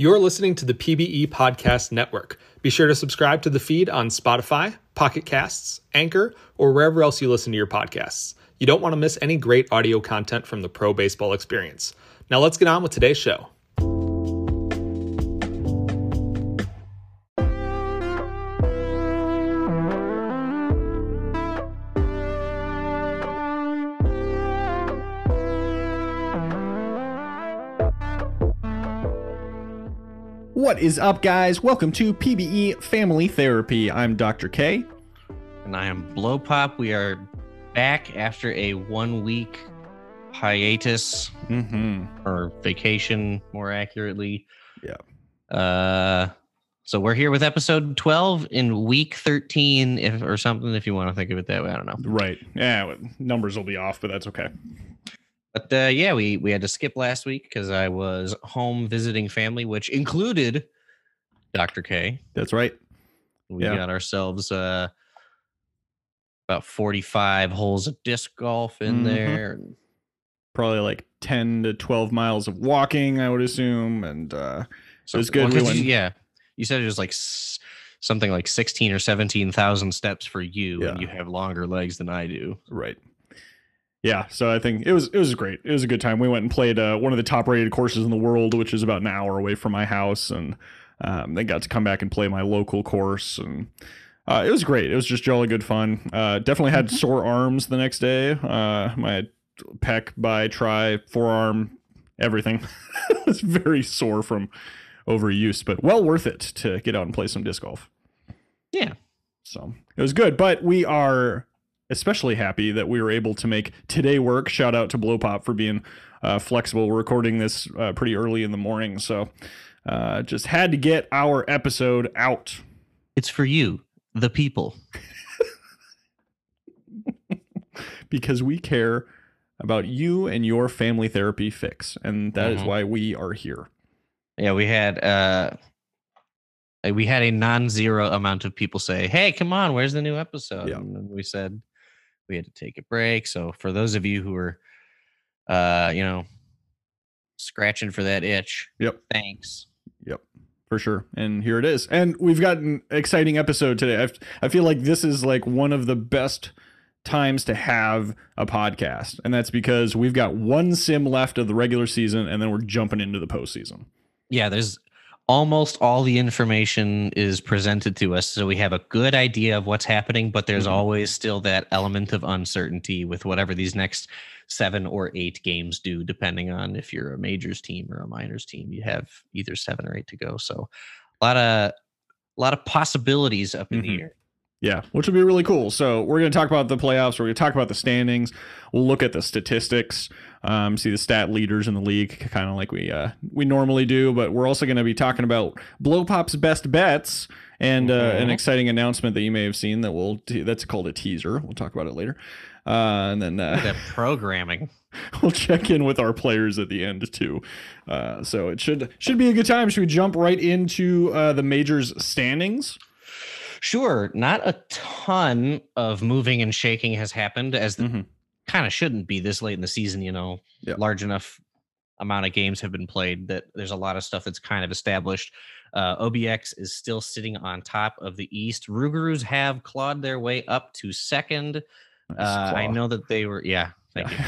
You're listening to the PBE Podcast Network. Be sure to subscribe to the feed on Spotify, Pocket Casts, Anchor, or wherever else you listen to your podcasts. You don't want to miss any great audio content from the pro baseball experience. Now let's get on with today's show. What is up, guys? Welcome to PBE Family Therapy. I'm Dr. K. And I am Blow Pop. We are back after a one week hiatus Mm-hmm. or vacation, more accurately. Yeah. Uh, so we're here with episode 12 in week 13, if or something, if you want to think of it that way. I don't know. Right. Yeah, numbers will be off, but that's okay. But uh, yeah, we we had to skip last week because I was home visiting family, which included Dr. K. That's right. We Yeah. got ourselves uh, about 45 holes of disc golf in Mhm. there. Probably like 10 to 12 miles of walking, I would assume. And uh, So it's good Well, we 'cause went- you- yeah, you said it was like s- something like sixteen or seventeen thousand steps for you, and you have longer legs than I do. right. Yeah, so I think it was it was great. It was a good time. We went and played uh, one of the top rated courses in the world, which is about an hour away from my house, and um, then got to come back and play my local course, and uh, it was great. It was just jolly good fun. Uh, definitely had sore arms the next day. Uh, my pec, bi, tri, forearm, everything was very sore from overuse, but well worth it to get out and play some disc golf. Yeah, So it was good, but we are especially happy that we were able to make today work. Shout out to Blow Pop for being uh, flexible. We're recording this uh, pretty early in the morning, so uh, just had to get our episode out. it's for you, the people. because we care about you and your family therapy fix, and that is Mhm. why we are here. Yeah, we had uh, uh, we had a non-zero amount of people say, "Hey, come on, where's the new episode?" Yeah. And we said we had to take a break. So for those of you who are, uh, you know, scratching for that itch, Yep. thanks. For sure. And here it is. And we've got an exciting episode today. I've, I feel like this is like one of the best times to have a podcast. And that's because we've got one sim left of the regular season and then we're jumping into the postseason. yeah there's almost all the information is presented to us so we have a good idea of what's happening but there's Mhm. always still that element of uncertainty with whatever these next seven or eight games do, depending on if you're a majors team or a minors team you have either seven or eight to go so a lot of a lot of possibilities up in Mhm. the air Yeah, which would be really cool. So we're going to talk about the playoffs. We're going to talk about the standings. We'll look at the statistics, um, see the stat leaders in the league, kind of like we uh, we normally do. But we're also going to be talking about Blow Pop's best bets and uh, an Mhm. exciting announcement that you may have seen that will that's called a teaser. We'll talk about it later. Uh, and then uh, that programming we'll check in with our players at the end too. Uh, so it should should be a good time. Should we jump right into uh, the majors standings? sure not a ton of moving and shaking has happened as the Mhm. kind of shouldn't be this late in the season, you know, Yeah. large enough amount of games have been played that there's a lot of stuff that's kind of established. Uh, OBX is still sitting on top of the East. Rougarous have clawed their way up to second. Uh, I know that they were, yeah, thank you.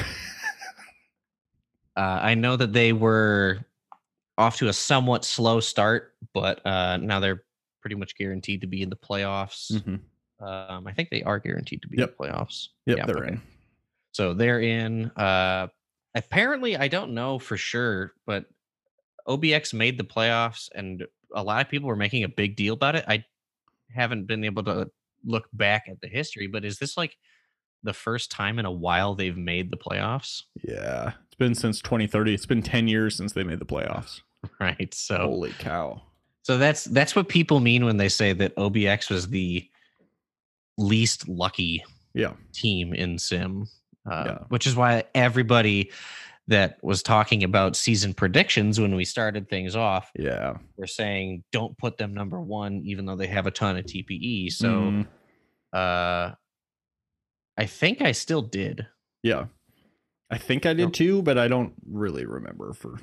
Uh, I know that they were off to a somewhat slow start, but uh, now they're pretty much guaranteed to be in the playoffs. Mhm. Um, I think they are guaranteed to be Yep. in the playoffs. Yep, Yeah, they're okay. in. So they're in. Uh, apparently, I don't know for sure, but OBX made the playoffs, and a lot of people were making a big deal about it. I haven't been able to look back at the history, but is this like the first time in a while they've made the playoffs? Yeah, it's been since 2030. It's been 10 years since they made the playoffs. Right. So Holy cow! So that's that's what people mean when they say that OBX was the least lucky Yeah, team in sim, uh, Yeah. which is why everybody that was talking about season predictions when we started things off yeah. were saying don't put them number one, even though they have a ton of TPE. So Mm, uh, I think I still did. yeah. I think I did too, but I don't really remember for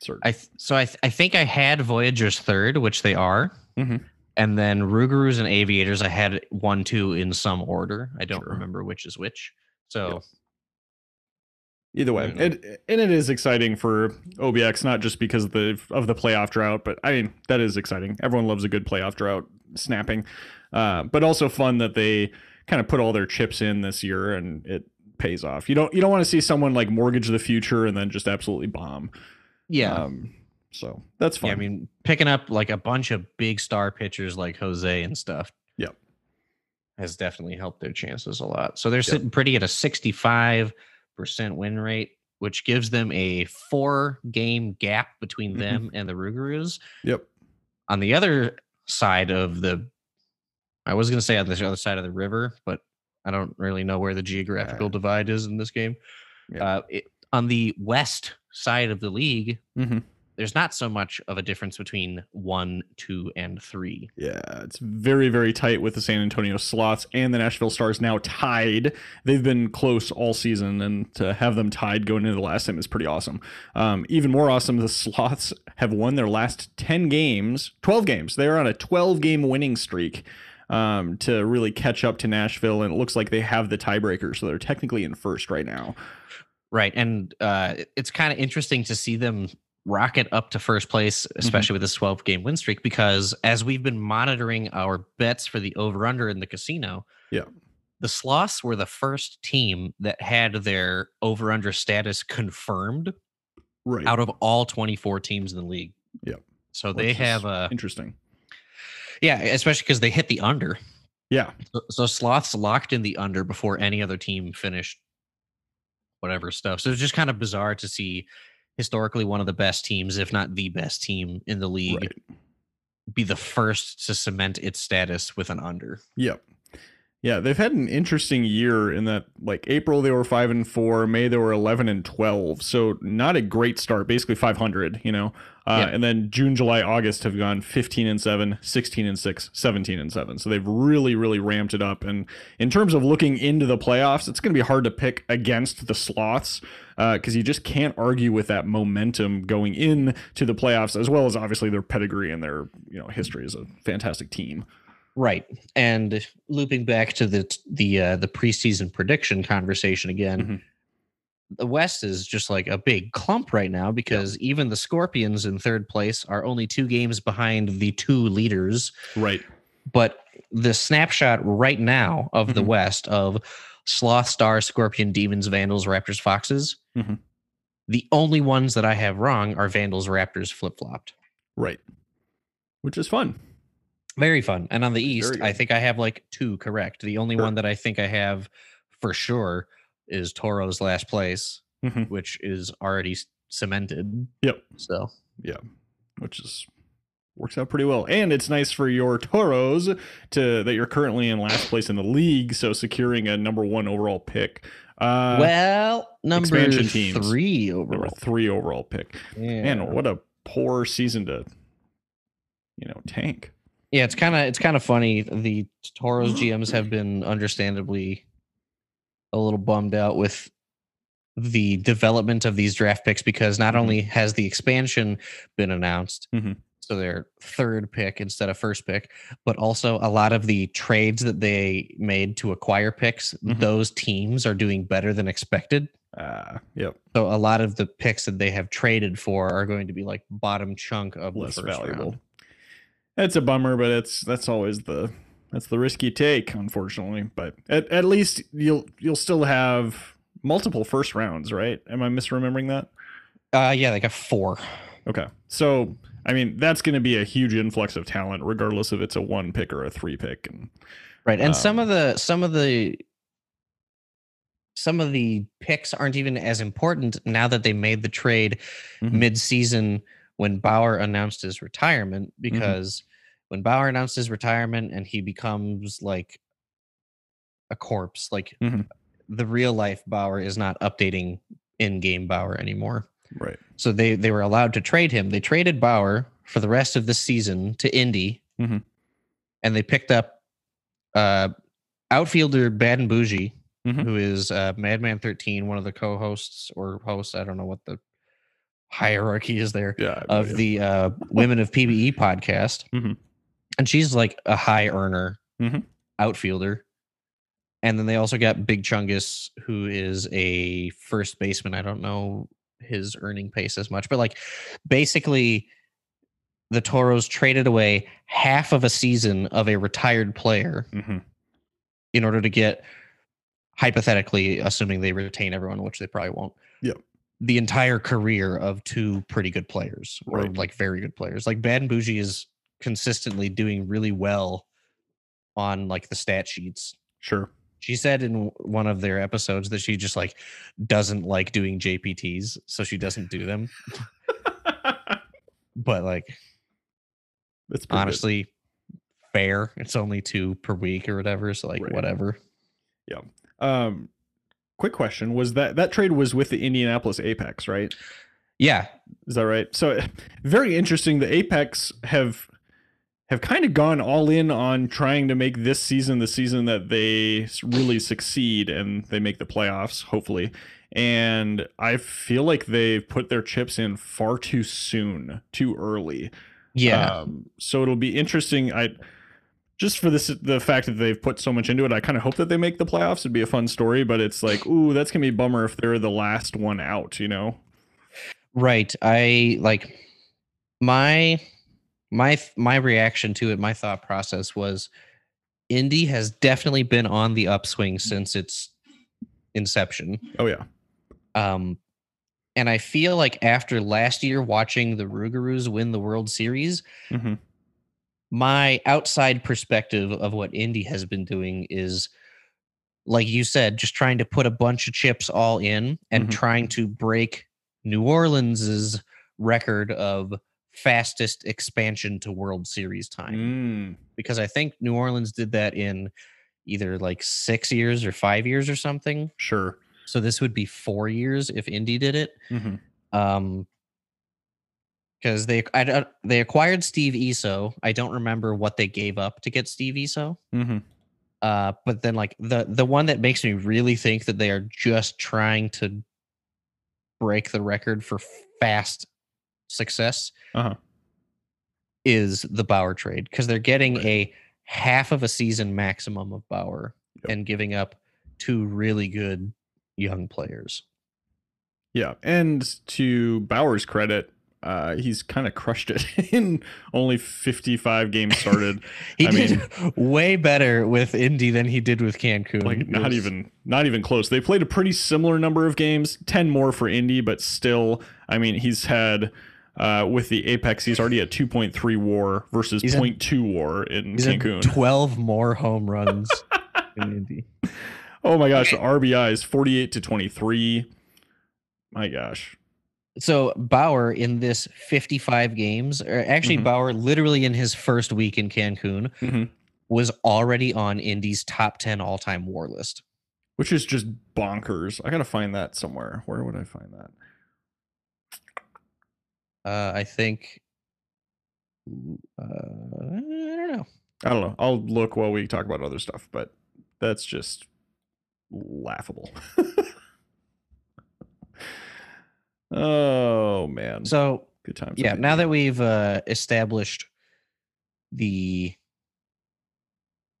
certain. I th- so I th- I think I had Voyagers third, which they are, Mhm. and then Rougarous and Aviators I had one two in some order. I don't Sure. remember which is which. So Either way, Mhm. it and it is exciting for OBX, not just because of the of the playoff drought, but I mean that is exciting. Everyone loves a good playoff drought snapping, uh, but also fun that they kind of put all their chips in this year and it pays off. You don't you don't want to see someone like mortgage the future and then just absolutely bomb. yeah, Um, so that's fine. yeah. I mean, picking up like a bunch of big star pitchers like Jose and stuff. Yep. has definitely helped their chances a lot. So they're sitting pretty at a sixty-five percent win rate, which gives them a four-game gap between Mhm. them and the Rougarous. yep. on the other side of the I was going to say on the other side of the river, but I don't really know where the geographical Uh, divide is in this game. yeah. Uh, it, on the west side of the league, Mhm. there's not so much of a difference between one, two, and three. Yeah, it's very, very tight with the San Antonio Sloths and the Nashville Stars now tied. They've been close all season, and to have them tied going into the last game is pretty awesome. Um, even more awesome, the Sloths have won their last 10 games, 12 games. They're on a 12 game winning streak um, to really catch up to Nashville, and it looks like they have the tiebreaker, so they're technically in first right now. Right. And uh, it's kind of interesting to see them rocket up to first place, especially with this 12 game win streak, because as we've been monitoring our bets for the over under in the casino, Yeah. the Sloths were the first team that had their over under status confirmed Right. out of all 24 teams in the league. Yeah. So Which they have a, Interesting. Yeah, especially because they hit the under. Yeah. So, so Sloths locked in the under before any other team finished whatever stuff. So it's just kind of bizarre to see historically one of the best teams, if not the best team in the league, Right. be the first to cement its status with an under. Yep. Yeah, they've had an interesting year in that like April they were 5 and 4, May they were 11 and 12. So not a great start, basically 500, you know. Uh, Yeah. and then June, July, August have gone 15 and 7, 16 and 6, 17 and 7. So they've really really ramped it up and in terms of looking into the playoffs, it's going to be hard to pick against the Sloths because you just can't argue with that momentum going in to the playoffs as well as obviously their pedigree and their, you know, history as a fantastic team. Right. And looping back to the the uh, the preseason prediction conversation again, Mhm. the West is just like a big clump right now because even the Scorpions in third place are only two games behind the two leaders. Right. But the snapshot right now of the Mhm. West of Sloth, Star, Scorpion, Demons, Vandals, Raptors, Foxes, Mhm. the only ones that I have wrong are Vandals, Raptors, flip flopped. Right. Which is fun. Very fun. And on the East, I think I have like two correct. The only Sure. one that I think I have for sure is Toro's last place, Mhm. which is already cemented. Yep. So yeah, Which is works out pretty well. And it's nice for your Toros to that you're currently in last place in the league, so securing a number one overall pick. Uh well, number expansion teams. three number overall. three overall pick. Yeah. Man, what a poor season to you know tank. Yeah, it's kind of it's kind of funny. The Toros GMs have been understandably a little bummed out with the development of these draft picks because not Mhm. only has the expansion been announced, Mhm. so their third pick instead of first pick, but also a lot of the trades that they made to acquire picks, Mhm. those teams are doing better than expected. Uh yep. So a lot of the picks that they have traded for are going to be like bottom chunk of Less the first valuable. round. It's a bummer, but it's that's always the that's the risk you take, unfortunately. But at, at least you'll you'll still have multiple first rounds, right? Am I misremembering that? Uh, yeah, they got four. Okay. So, I mean, that's going to be a huge influx of talent, regardless if it's a one pick or a three pick. And Right. And some Um, of the some of the some of the picks aren't even as important now that they made the trade Mhm. mid-season when Bauer announced his retirement Mm-hmm. because when Bauer announced his retirement and he becomes like a corpse, like Mhm. the real life Bauer is not updating in-game Bauer anymore. right. So they they were allowed to trade him. They traded Bauer for the rest of the season to Indy, Mhm. and they picked up uh, outfielder Baden Bougie, Mhm. who is uh, Madman Thirteen, one of the co-hosts or hosts. I don't know what the hierarchy is there Yeah. Of the uh, Women of PBE podcast, Mhm. And she's like a high earner Mhm. outfielder. And then they also got Big Chungus, who is a first baseman. I don't know his earning pace as much, but like basically, the Toros traded away half of a season of a retired player Mhm. in order to get hypothetically assuming they retain everyone which they probably won't the entire career of two pretty good players or Right. like very good players like bad and bougie is consistently doing really well on like the stat sheets Sure. she said in one of their episodes that she just like doesn't like doing jpts so she doesn't do them but like That's pretty good. honestly fair it's only two per week or whatever so like Right. whatever Yeah. Um, quick question: Was that that trade was with the Indianapolis Apex, right? yeah Is that right? So very interesting. The Apex have have kind of gone all in on trying to make this season the season that they really succeed and they make the playoffs, hopefully. And I feel like they've put their chips in far too soon, too early. yeah Um, so it'll be interesting. I just for this the fact that they've put so much into it. I kind of hope that they make the playoffs. It'd be a fun story, but it's like, ooh, that's gonna be a bummer if they're the last one out. You know? Right. I like my my my reaction to it, my thought process was Indy has definitely been on the upswing since its inception. Oh yeah. Um and I feel like after last year watching the Rougarous win the World Series, hmm my outside perspective of what Indy has been doing is like you said, just trying to put a bunch of chips all in and Mhm. trying to break New Orleans's record of fastest expansion to World Series time. Mm, Because I think New Orleans did that in either like six years or five years or something. sure. So this would be four years if Indy did it. hmm Um, because they I, don't- they acquired Steve Eso. I don't remember what they gave up to get Steve Eso. hmm Uh, but then like the the one that makes me really think that they are just trying to break the record for fast success Uh-huh. is the Bauer trade because they're getting Right. a half of a season maximum of Bauer Yep. and giving up two really good young players. Yeah, and to Bauer's credit, uh, he's kind of crushed it in only 55 games started. He I did way better with Indy than he did with Cancun. like not was- even not even close. They played a pretty similar number of games, 10 more for Indy, but still, I mean, he's had uh, with the Apex, he's already at 2.3 WAR versus He's at- 0.2 WAR in He's had Cancun. 12 more home runs in Indy. oh my gosh, the RBI is 48 to 23. My gosh. So Bauer in this 55 games, or actually Mhm. Bauer literally in his first week in Cancun Mhm. was already on Indy's top 10 all-time war list. Which is just bonkers. I gotta find that somewhere. Where would I find that? Uh, I think uh, I don't know. I don't know. I'll look while we talk about other stuff, but that's just laughable. oh man. So good times. yeah, now that we've uh, established the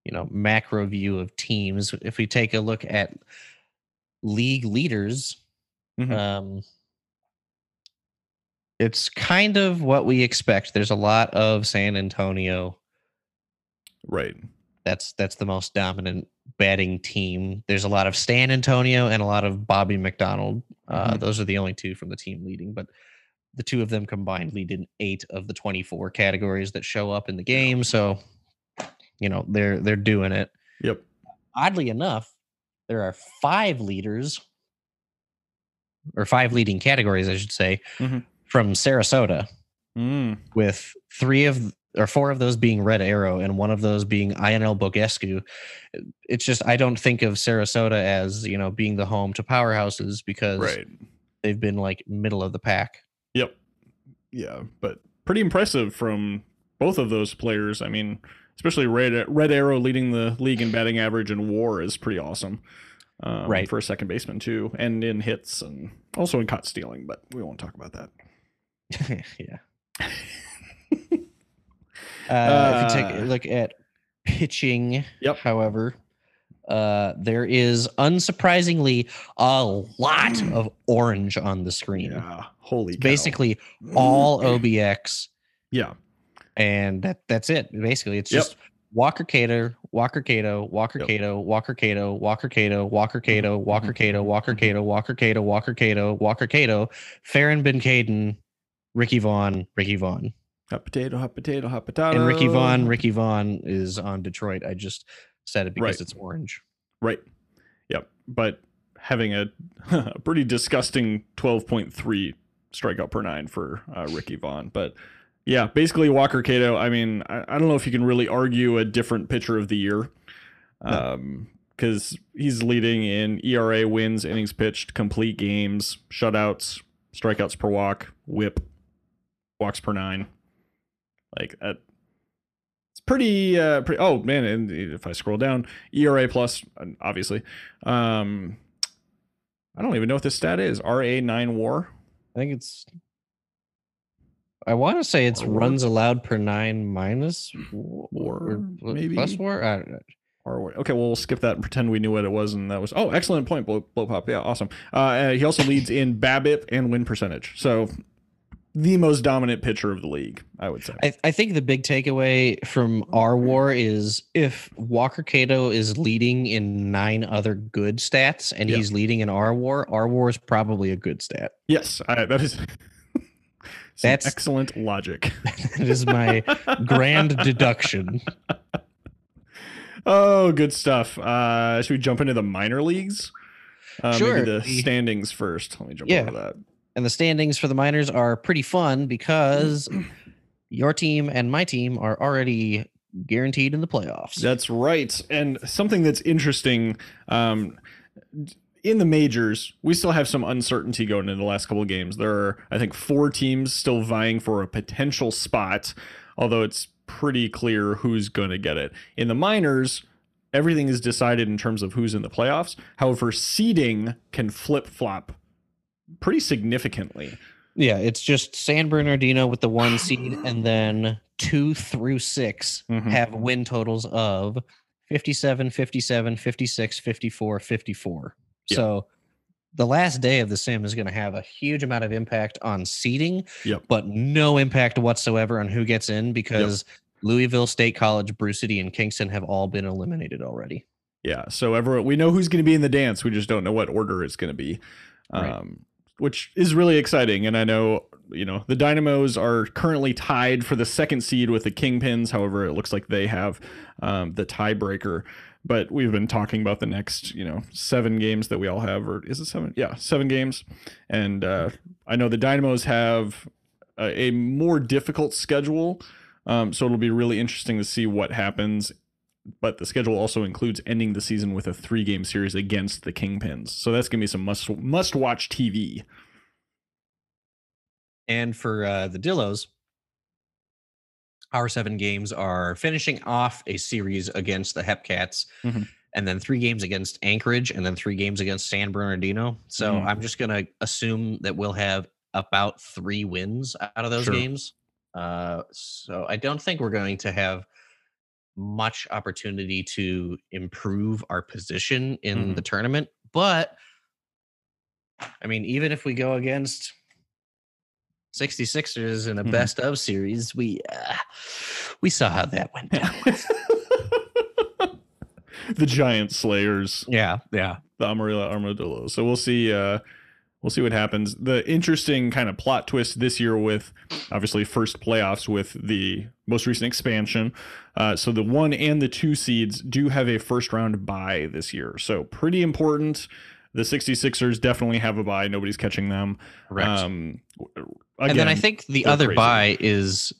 you know macro view of teams, if we take a look at league leaders, Mhm. um, it's kind of what we expect. There's a lot of San Antonio. right. That's that's the most dominant batting team. There's a lot of Stan Antonio and a lot of Bobby McDonald. Uh, Mhm. Those are the only two from the team leading, but the two of them combined lead in eight of the 24 categories that show up in the game. So, you know, they're they're doing it. Yep. Oddly enough, there are five leaders or five leading categories, I should say, Mhm. From Sarasota, Mm, with three of or four of those being Red Arrow and one of those being INL Bogescu. It's just I don't think of Sarasota as you know being the home to powerhouses because right. they've been like middle of the pack. Yep. Yeah, but pretty impressive from both of those players. I mean, especially Red Red Arrow leading the league in batting average and WAR is pretty awesome. Um, Right. for a second baseman too, and in hits and also in caught stealing. But we won't talk about that. yeah. Uh, if you take a Uh, look at pitching, Yep. however, uh, there is unsurprisingly a lot of orange on the screen. Yeah. Holy. Basically all OBX, Yeah. and that that's it. Basically, it's Yep. just Walker Cato, Walker Cato, Walker. Cato, Walker Cato, Walker Cato, Walker Cato, Walker Cato, Walker Cato, Walker Cato, Walker Cato, Walker Cato, Farron Ben Caden, Ricky Vaughn, Ricky Vaughn. Hot potato, hot potato, hot potato. And Ricky Vaughn, Ricky Vaughn is on Detroit. I just said it because Right. it's orange. Right. Yep. But having a, a pretty disgusting 12.3 strikeout per nine for uh, Ricky Vaughn. But yeah, basically Walker Cato. I mean, I, I don't know if you can really argue a different pitcher of the year. Um, because he's leading in ERA wins, innings pitched, complete games, shutouts, strikeouts per walk, whip, walks per nine. Like that, it's pretty. Uh, pretty. Oh man, and if I scroll down, ERA plus, uh, obviously. Um, I don't even know what this stat is. RA nine WAR. I think it's. I want to say it's war. runs allowed per nine minus War, or maybe? plus war. I don't know. Okay, well we'll skip that and pretend we knew what it was, and that was oh excellent point, blow, blow pop. Yeah, awesome. Uh, uh, he also leads in BABIP and win percentage. So the most dominant pitcher of the league, I would say. I, I think the big takeaway from our war is if Walker Cato is leading in nine other good stats and Yeah. he's leading in our war, our war is probably a good stat. yes, I, that is. That's- excellent logic. That is my grand deduction. Oh, good stuff. Uh, should we jump into the minor leagues? Uh, Sure. Maybe the The- standings first. Let me jump Yeah. over that. And the standings for the minors are pretty fun because your team and my team are already guaranteed in the playoffs. That's right. And something that's interesting um, in the majors, we still have some uncertainty going into the last couple of games. There are, I think, four teams still vying for a potential spot, although it's pretty clear who's going to get it. In the minors, everything is decided in terms of who's in the playoffs. However, seeding can flip flop pretty significantly. Yeah, it's just San Bernardino with the one seed, and then two through 6 Mhm. have win totals of 57, 57, 56, 54, 54. Yeah. So the last day of the sim is going to have a huge amount of impact on seeding, Yep. but no impact whatsoever on who gets in because Louisville State College, Bruce City, and Kingston have all been eliminated already. Yeah, so everyone we know who's going to be in the dance. We just don't know what order it's going to be, Right. um, which is really exciting. And I know you know the Dynamos are currently tied for the second seed with the Kingpins. However, it looks like they have um, the tiebreaker. But we've been talking about the next you know seven games that we all have, or is it seven? Yeah, seven games. And uh, I know the Dynamos have a, a more difficult schedule. Um, so it'll be really interesting to see what happens but the schedule also includes ending the season with a three game series against the Kingpins. So that's going to be some must must watch TV. And for uh, the Dillos, our seven games are finishing off a series against the Hepcats, Mhm. and then three games against Anchorage, and then three games against San Bernardino. So Mhm. I'm just going to assume that we'll have about three wins out of those Sure. games. Uh, so I don't think we're going to have much opportunity to improve our position in Mhm. the tournament. But I mean, even if we go against 66ers in a Mhm. best of series, we uh, we saw how that went down. the Giant Slayers, yeah, yeah. the Amarillo Armadillos. So we'll see. Uh, we'll see what happens. The interesting kind of plot twist this year with obviously first playoffs with the most recent expansion. Uh, so the one and the two seeds do have a first round bye this year. So pretty important. The 66ers definitely have a bye. Nobody's catching them. Correct. Um, and then I think the other crazy. buy is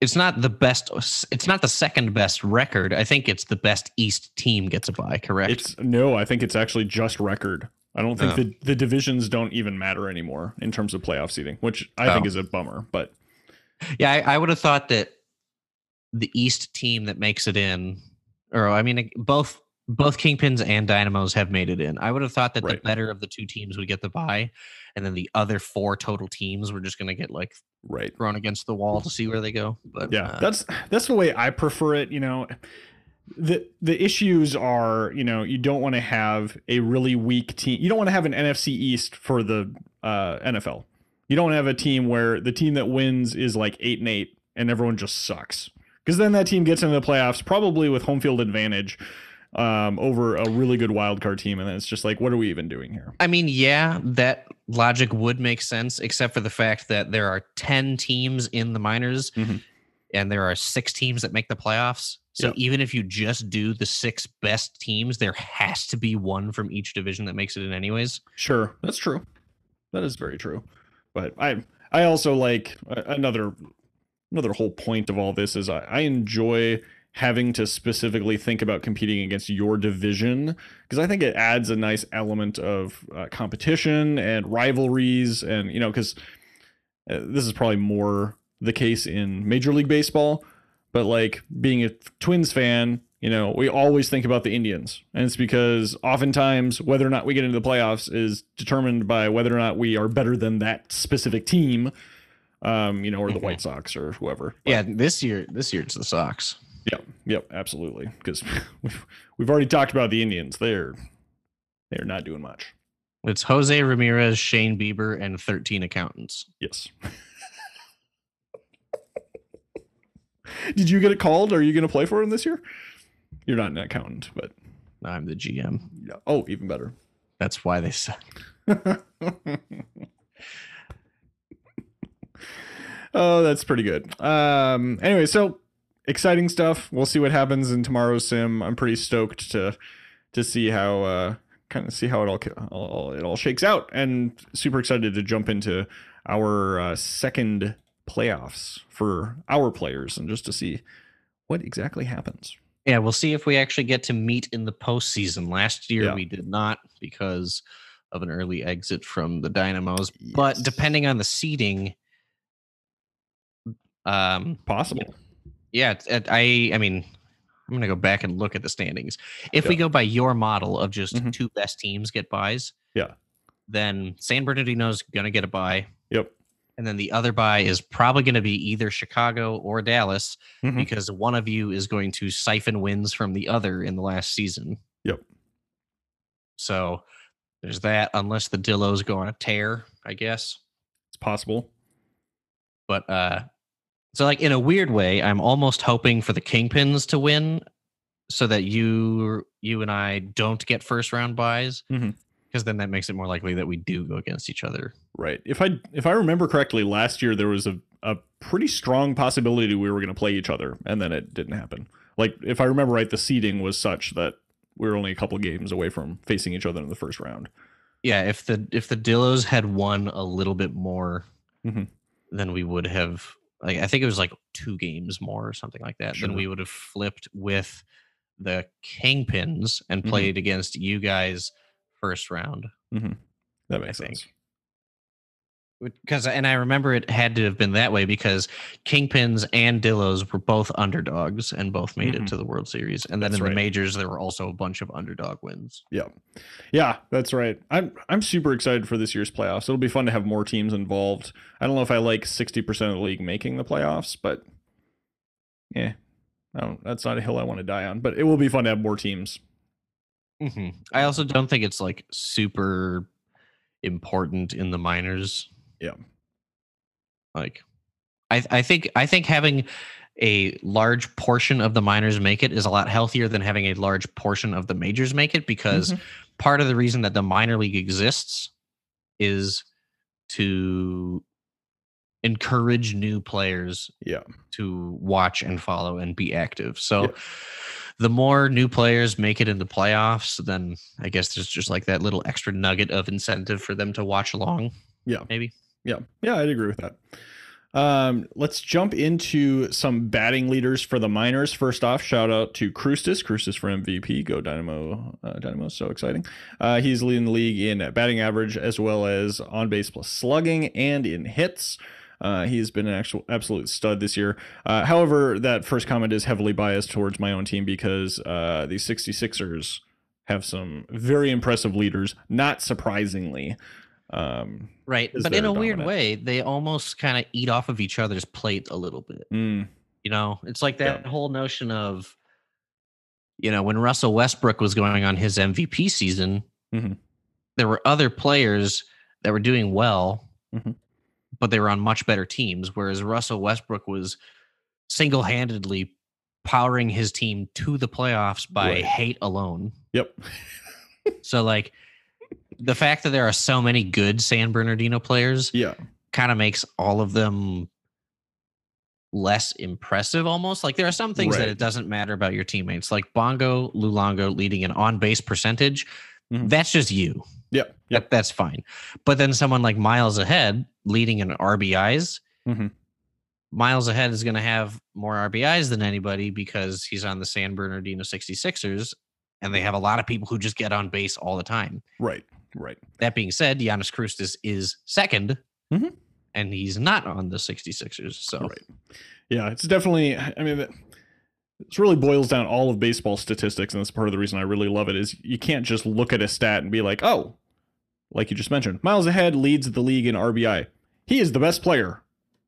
it's not the best it's not the second best record. I think it's the best East team gets a buy, correct? It's no, I think it's actually just record. I don't think Oh. the, the divisions don't even matter anymore in terms of playoff seeding, which I think Oh. is a bummer. But yeah, I, I would have thought that the East team that makes it in, or I mean, both both Kingpins and Dynamos have made it in. I would have thought that Right. the better of the two teams would get the bye, and then the other four total teams were just going to get like Right. thrown against the wall to see where they go. But Yeah, uh, that's that's the way I prefer it. You know, the the issues are you know you don't want to have a really weak team. You don't want to have an NFC East for the uh, NFL. You don't have a team where the team that wins is like eight and eight, and everyone just sucks. Because then that team gets into the playoffs probably with home field advantage um, over a really good wild card team, and then it's just like, what are we even doing here? I mean, yeah, that logic would make sense, except for the fact that there are 10 teams in the minors Mhm. and there are six teams that make the playoffs. So Yep. even if you just do the six best teams, there has to be one from each division that makes it in, anyways. Sure, that's true. That is very true. But I I also like another another whole point of all this is I, I enjoy having to specifically think about competing against your division because I think it adds a nice element of uh, competition and rivalries and you know because uh, this is probably more the case in Major League Baseball, but like being a Twins fan, you know, we always think about the Indians. And it's because oftentimes whether or not we get into the playoffs is determined by whether or not we are better than that specific team, um, you know, or the Mhm. White Sox or whoever. But- Yeah, this year, this year it's the Sox. Yep. Yep. Absolutely. Because we've, we've already talked about the Indians. They're they're not doing much. It's Jose Ramirez, Shane Bieber, and 13 accountants. Yes. Did you get it called? Are you going to play for him this year? You're not an accountant, but I'm the GM. yeah. Oh, even better. That's why they suck. oh, that's pretty good. Um, anyway, so exciting stuff. We'll see what happens in tomorrow's sim. I'm pretty stoked to to see how uh, kind of see how it all, all it all shakes out, and super excited to jump into our uh, second playoffs for our players and just to see what exactly happens. Yeah, we'll see if we actually get to meet in the postseason. Last year Yeah. we did not because of an early exit from the Dynamos. But depending on the seeding, um, Possible. yeah, it's- I I mean, I'm gonna go back and look at the standings. If we go by your model of just Mhm. two best teams get buys, Yeah. then San Bernardino's gonna get a buy, Yep. And then the other buy is probably gonna be either Chicago or Dallas Mhm. because one of you is going to siphon wins from the other in the last season. Yep. So there's that, unless the Dillos go on a tear, I guess. It's possible. But uh so like in a weird way, I'm almost hoping for the Kingpins to win so that you you and I don't get first round buys. Mhm. Because then that makes it more likely that we do go against each other. Right. If I if I remember correctly, last year there was a, a pretty strong possibility we were going to play each other, and then it didn't happen. Like if I remember right, the seeding was such that we were only a couple games away from facing each other in the first round. Yeah, if the if the Dillos had won a little bit more, Mhm. then we would have like I think it was like two games more or something like that. Then we would have flipped with the Kingpins and Mhm. played against you guys first round. That makes I sense. Because and I remember it had to have been that way because Kingpins and Dillos were both underdogs and both made Mhm. it to the World Series. And then That's in right. the majors there were also a bunch of underdog wins. Yeah, yeah, that's right. I'm I'm super excited for this year's playoffs. It'll be fun to have more teams involved. I don't know if I like 60% of the league making the playoffs, but yeah, I don't, that's not a hill I want to die on. But it will be fun to have more teams. Hmm I also don't think it's like super important in the minors. Yeah. Like, I I think I think having a large portion of the minors make it is a lot healthier than having a large portion of the majors make it because Mhm. part of the reason that the minor league exists is to encourage new players Yeah. to watch and follow and be active. So Yeah. The more new players make it in the playoffs, then I guess there's just like that little extra nugget of incentive for them to watch along. Yeah. Maybe. Yeah, yeah, I'd agree with that. Um, let's jump into some batting leaders for the minors. First off, shout out to Krustis. Krustis for MVP. Go Dynamo. Uh, Dynamo, so exciting. Uh, he's leading the league in batting average as well as on base plus slugging and in hits. Uh, he has been an actual absolute stud this year. Uh, however, that first comment is heavily biased towards my own team because uh, the 66ers have some very impressive leaders, not surprisingly. Um, Right. But in a weird way, they almost kind of eat off of each other's plate a little bit. mm, You know, it's like Yeah. that whole notion of, you know, when Russell Westbrook was going on his MVP season, Mhm. there were other players that were doing well, Mhm. But they were on much better teams. Whereas Russell Westbrook was single handedly powering his team to the playoffs by Right. hate alone. yep. So, like, the fact that there are so many good San Bernardino players Yeah. kind of makes all of them less impressive almost like there are some things that it doesn't matter about your teammates like bongo lulongo leading an on-base percentage Mhm. that's just you Yep. Yep. that, that's fine but then someone like miles ahead leading in rbis Mhm. miles ahead is going to have more rbis than anybody because he's on the san bernardino 66ers and they have a lot of people who just get on base all the time Right. Right. that being said, Giannis Krustis is 2nd Mhm. and he's not on the 66ers. So Right. Yeah, it's definitely. I mean, it it really boils down all of baseball statistics, and that's part of the reason I really love it. Is you can't just look at a stat and be like, oh, like you just mentioned, Miles Ahead leads the league in RBI. He is the best player.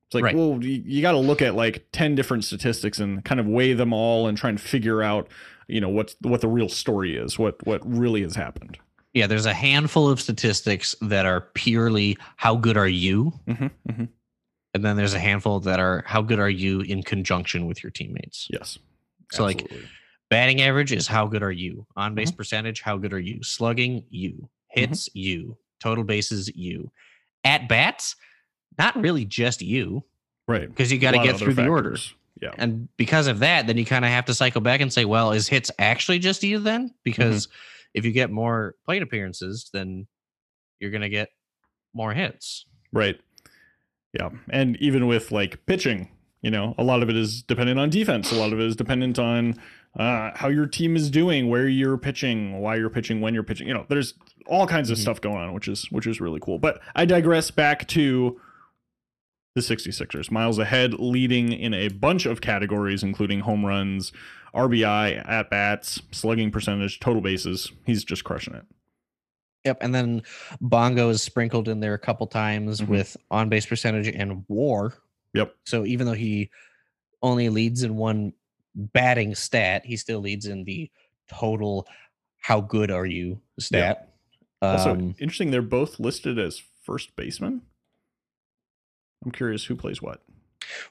It's like, Right. well, you, you got to look at like ten different statistics and kind of weigh them all and try and figure out, you know, what's what the real story is, what what really has happened. yeah, there's a handful of statistics that are purely how good are you? hmm hmm And then there's a handful that are how good are you in conjunction with your teammates? Yes. So, like, Batting average is how good are you? On base Mm-hmm. percentage, how good are you? Slugging, you. Hits, you. Total bases, you. At bats, not really just you, right. because you got to get through other the order. factors. Yeah. And because of that, then you kind of have to cycle back and say, well, is hits actually just you then? Because if you get more plate appearances, then you're going to get more hits. Right. Yeah. And even with like pitching, you know, a lot of it is dependent on defense. A lot of it is dependent on uh, how your team is doing, where you're pitching, why you're pitching, when you're pitching. You know, there's all kinds of Mhm. stuff going on, which is which is really cool. But I digress back to the 66ers. Miles ahead, leading in a bunch of categories, including home runs, RBI, at bats, slugging percentage, total bases. He's just crushing it. Yep. And then Bongo is sprinkled in there a couple times Mhm. with on base percentage and war. Yep. So even though he only leads in one batting stat, he still leads in the total how good are you stat. Also, Um, interesting, they're both listed as first baseman. I'm curious who plays what.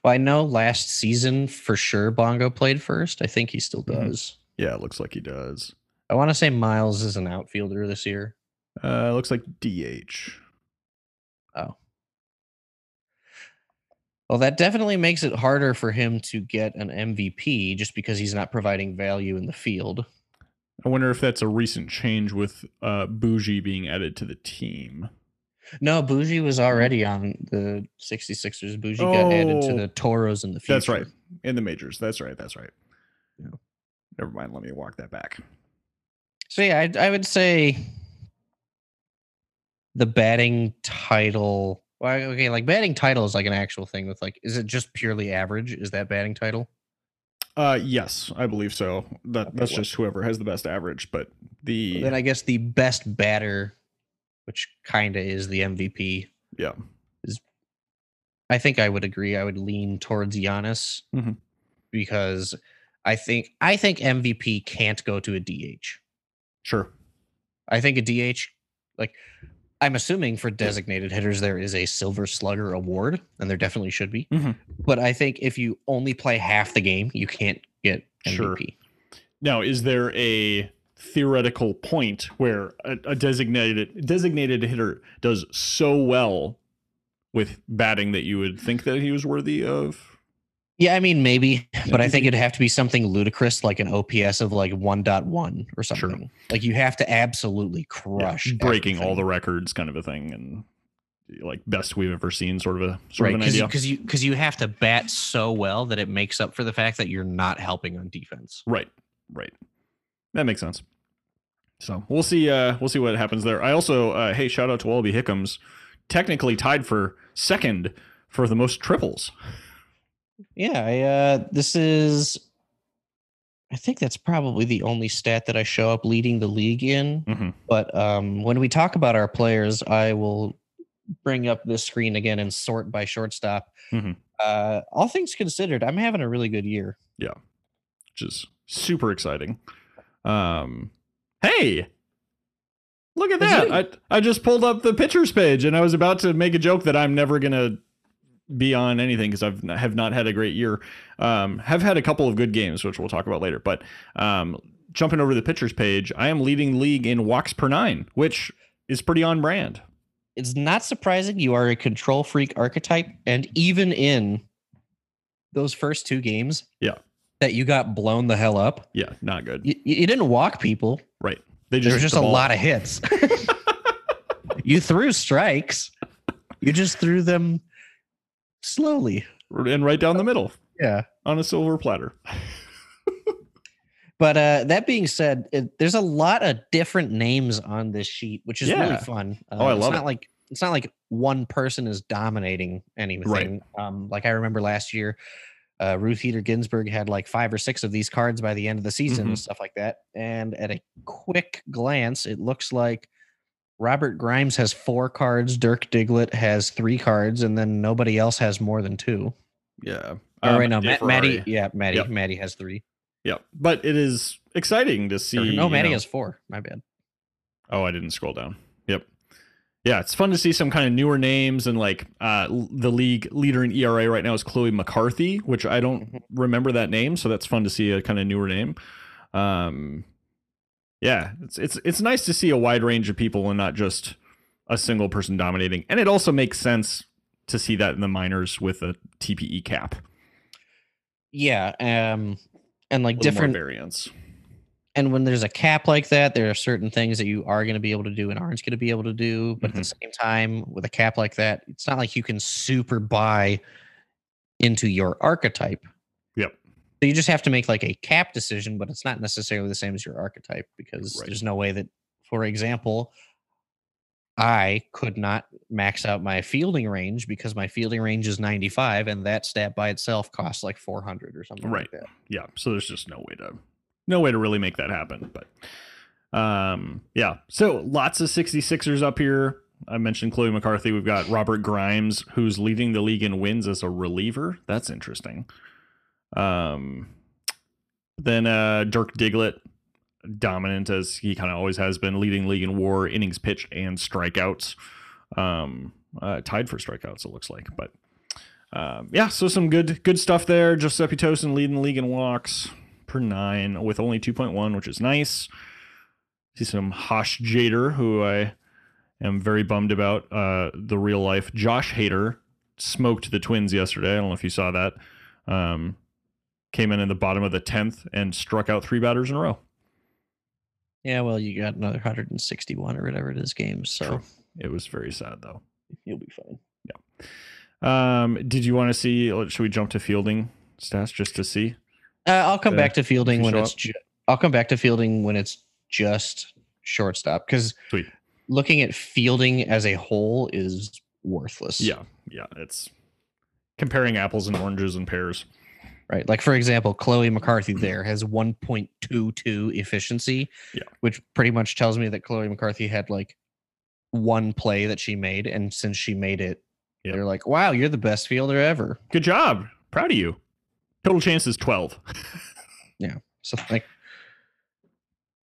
well, I know last season for sure Bongo played first. I think he still Mhm. does. Yeah, it looks like he does. I want to say Miles is an outfielder this year. Uh, looks like DH. Oh. Well, that definitely makes it harder for him to get an MVP just because he's not providing value in the field. I wonder if that's a recent change with uh, Bougie being added to the team. No, Bougie was already on the 66ers. Bougie got added to Oh. the Toros in the future. That's right. In the majors. That's right. That's right. Yeah. Never mind. Let me walk that back. So yeah, I, I would say the batting title. Well, okay, like batting title is like an actual thing with like, is it just purely average? Is that batting title? Uh, yes, I believe so. That that's just whoever has the best average. But the Then I guess the best batter, which kind of is the MVP. yeah, is I think I would agree. I would lean towards Giannis Mhm. because I think I think MVP can't go to a DH. sure. I think a DH, like I'm assuming for designated hitters, there is a Silver Slugger award, and there definitely should be. Mhm. But I think if you only play half the game, you can't get Sure. Now, is there a theoretical point where a, a designated designated hitter does so well with batting that you would think that he was worthy of? Yeah, I mean maybe, but I think it'd have to be something ludicrous, like an OPS of like 1.1 or Sure. something. Like you have to absolutely Yeah, crush, breaking all the records, kind of a thing, and like best we've ever seen, sort of a sort right of an because idea. you because you because you have to bat so well that it makes up for the fact that you're not helping on defense. Right, right. That makes sense. So we'll see. Uh, we'll see what happens there. I also, uh, hey, shout out to Wallaby Hickams, technically tied for second for the most triples. Yeah, I, uh, this is. I think that's probably the only stat that I show up leading the league in. Mm-hmm. But um, when we talk about our players, I will bring up this screen again and sort by shortstop. Mhm. Uh, all things considered, I'm having a really good year. Yeah, which is super exciting. Um, hey, look at that! I I just pulled up the pictures page, and I was about to make a joke that I'm never gonna be on anything because I've have not had a great year. Um, have had a couple of good games, which we'll talk about later. But um, jumping over to the pitchers page, I am leading league in walks per nine, which is pretty on brand. It's not surprising you are a control freak archetype, and even in those first two games, Yeah. that you got blown the hell up. Yeah, not good. You, you didn't walk people. Right? They There was just the a ball. lot of hits. you threw strikes. You just threw them slowly. and right down the middle Yeah. on a silver platter. But uh, that being said, it, there's a lot of different names on this sheet, which is really fun. Uh, Oh, I love it's not it. Like it's not like one person is dominating anything. Um, like I remember last year, uh, Ruth Heater Ginsburg had like five or six of these cards by the end of the season Mhm. and stuff like that. And at a quick glance, it looks like Robert Grimes has four cards, Dirk Diglett has three cards, and then nobody else has more than two. Yeah. Um, right, no, Dave Ma- Maddie, yeah, Maddie, Yep. Maddie has three. Yeah, but it is exciting to see. No, Maddie know- has four. My bad. Oh, I didn't scroll down. Yep. Yeah, it's fun to see some kind of newer names and like uh, the league leader in ERA right now is Chloe McCarthy, which I don't Mhm. remember that name, so that's fun to see a kind of newer name. Um, yeah, it's it's it's nice to see a wide range of people and not just a single person dominating. And it also makes sense to see that in the minors with a TPE cap, Yeah, um, and like different variants. and when there's a cap like that, there are certain things that you are going to be able to do and aren't going to be able to do. But at the Mm-hmm. same time, with a cap like that, it's not like you can super buy into your archetype. You just have to make like a cap decision, but it's not necessarily the same as your archetype because Right. there's no way that, for example, I could not max out my fielding range because my fielding range is 95 and that stat by itself costs like 400 or something Right. like that. yeah so there's just no way to no way to really make that happen but um yeah so lots of 66ers up here i mentioned chloe mccarthy we've got robert grimes who's leading the league in wins as a reliever that's interesting um then uh dirk diglett dominant as he kind of always has been leading league in war innings pitched and strikeouts um uh, tied for strikeouts it looks like but um, yeah, so some good good stuff there. Giuseppe Tosin leading the league in walks per nine with only 2.1, which is nice. See some Hosh Jader, who I am very bummed about. Uh, the real life Josh Hader smoked the Twins yesterday. I don't know if you saw that. Um, came in in the bottom of the 10th and struck out three batters in a row. Yeah, well, you got another 161 or whatever it is games, so True. It was very sad, though. you'll be fine. Yeah. Um, did you want to see? Should we jump to fielding stats just to see? Uh, I'll come Uh, back to fielding when it's. Ju- I'll come back to fielding when it's just shortstop because looking at fielding as a whole is worthless. Yeah, yeah, it's comparing apples and oranges and pears. Right. Like for example, Chloe McCarthy there has 1.22 efficiency. Yeah. Which pretty much tells me that Chloe McCarthy had like one play that she made, and since she made it, Yeah. they're like, "Wow, you're the best fielder ever." Good job. Proud of you. Total chance is 12. So like,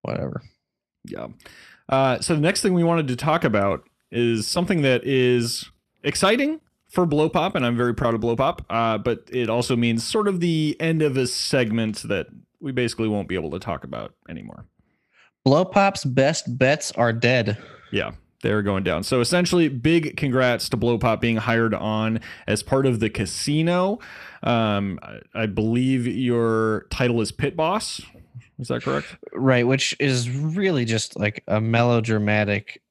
whatever. yeah. Uh, so the next thing we wanted to talk about is something that is exciting for Blow Pop, and I'm very proud of Blow Pop. Uh, but it also means sort of the end of a segment that we basically won't be able to talk about anymore. Blow Pop's best bets are dead. Yeah, they're going down. So essentially, big congrats to Blow Pop being hired on as part of the casino. Um, I, I believe your title is Pit Boss. Is that correct? Right, which is really just like a melodramatic,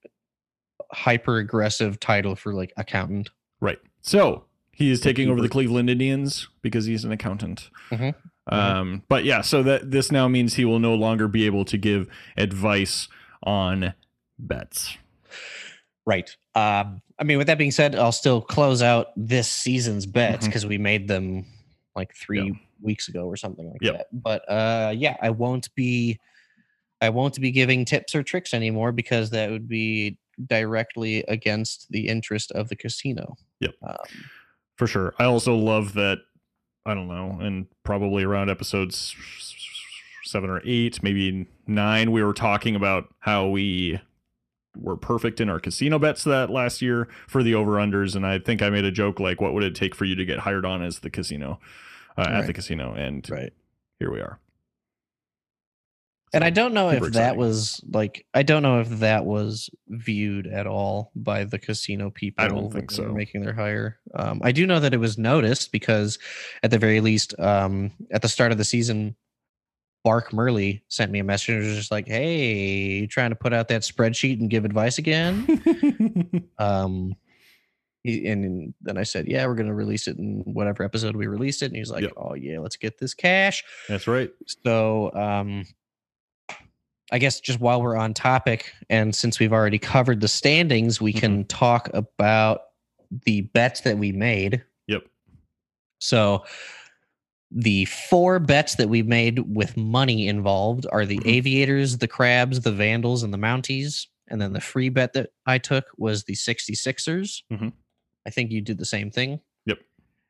hyper aggressive title for like accountant. Right. So he is taking over the Cleveland Indians because he's an accountant. Mhm. Um, but yeah, so that this now means he will no longer be able to give advice on bets. Right. Um, I mean, with that being said, I'll still close out this season's bets because we made them like three Yeah. weeks ago or something like Yep. that. But uh, yeah, I won't be, I won't be giving tips or tricks anymore because that would be directly against the interest of the casino. Yep. Um, for sure. I also love that. I don't know, and probably around episodes seven or eight, maybe nine, we were talking about how we were perfect in our casino bets that last year for the over unders, and I think I made a joke like, "What would it take for you to get hired on as the casino uh, at the casino?" And right. here we are. And I don't know if that exciting. was like I don't know if that was viewed at all by the casino people. I don't think so. Making their hire, um, I do know that it was noticed because, at the very least, um, at the start of the season, Bark Murley sent me a message. and was just like, "Hey, you trying to put out that spreadsheet and give advice again?" um, and then I said, "Yeah, we're going to release it in whatever episode we released it." And he's like, Yep. "Oh yeah, let's get this cash." That's right. So, um, I guess just while we're on topic, and since we've already covered the standings, we can talk about the bets that we made. Yep. So, the four bets that we made with money involved are the Mhm. Aviators, the Crabs, the Vandals, and the Mounties. And then the free bet that I took was the 66ers. Mhm. I think you did the same thing.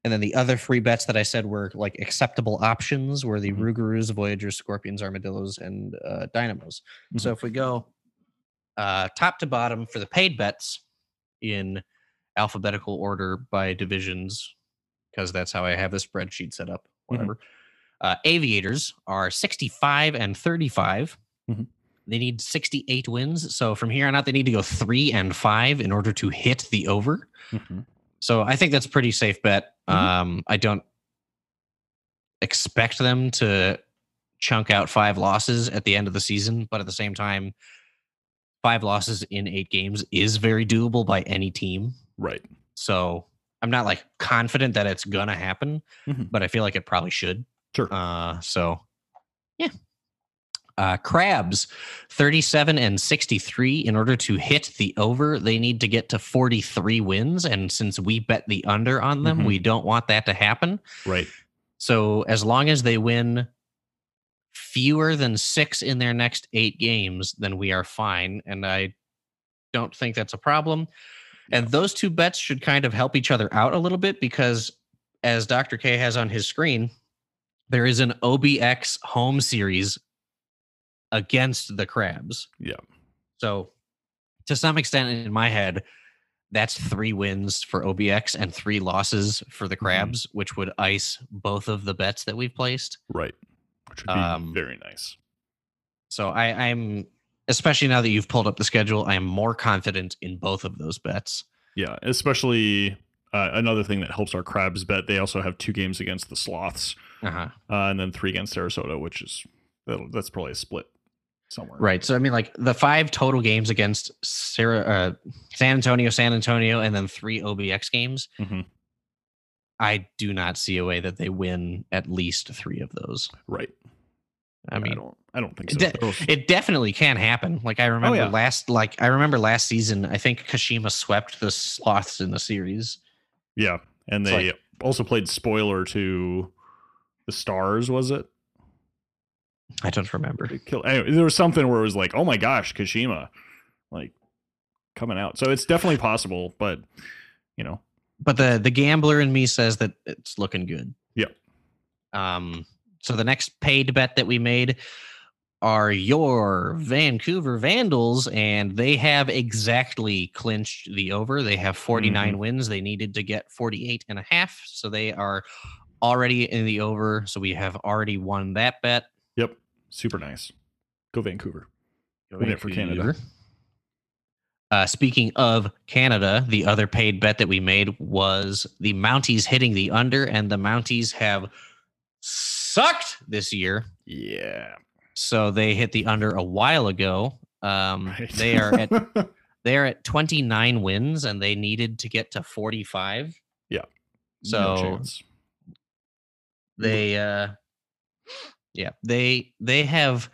And then the other free bets that I said were like acceptable options were the Mhm. Rougarous, Voyagers, Scorpions, Armadillos, and uh, Dynamos. So Mm-hmm. if we go uh, top to bottom for the paid bets in alphabetical order by divisions, because that's how I have the spreadsheet set up, Mhm. whatever. Uh, aviators are 65 and 35. Mhm. They need 68 wins. So from here on out, they need to go three and five in order to hit the over. Mhm. So I think that's a pretty safe bet. Mhm. Um, I don't expect them to chunk out five losses at the end of the season, but at the same time, five losses in eight games is very doable by any team. Right. So I'm not like confident that it's gonna happen, Mhm. but I feel like it probably should. Sure. Uh, so yeah. Uh, crabs 37 and 63 in order to hit the over they need to get to 43 wins and since we bet the under on them Mhm. we don't want that to happen right. so as long as they win fewer than six in their next eight games, then we are fine. And I don't think that's a problem. And those two bets should kind of help each other out a little bit because, as Dr. K has on his screen, there is an OBX home series against the Crabs. Yeah. So, to some extent, in my head, that's three wins for OBX and three losses for the Crabs, which would ice both of the bets that we've placed. Right. Which would be Um, very nice. So I, I'm, especially now that you've pulled up the schedule, I am more confident in both of those bets. Yeah, especially uh, another thing that helps our crabs bet. They also have two games against the sloths, Uh-huh. uh, and then three against Sarasota, which is that's probably a split somewhere. Right. So I mean, like the five total games against Sarah, uh, San Antonio, San Antonio, and then three OBX games. Mhm. I do not see a way that they win at least three of those. Right. I mean, don't. I don't think so. de- it definitely can happen. Like I remember yeah. last, like I remember last season. I think Kashima swept the Sloths in the series. yeah, and it's they like- also played spoiler to the Stars. Was it? I don't remember. Killed, anyway, there was something where it was like, oh my gosh, Kashima, like coming out. So it's definitely possible, but you know, but the the gambler in me says that it's looking good. Yep. Um. So the next paid bet that we made are your Vancouver Vandals, and they have exactly clinched the over. They have 49 wins. They needed to get 48 and a half. So they are already in the over. So we have already won that bet. Yep, super nice. Go Vancouver. Win it for Canada. Uh, speaking of Canada, the other paid bet that we made was the Mounties hitting the under, and the Mounties have sucked this year. Yeah, So they hit the under a while ago. Um, right. They are at they are at 29 wins, and they needed to get to 45. Yeah. So chance. they uh yeah they they have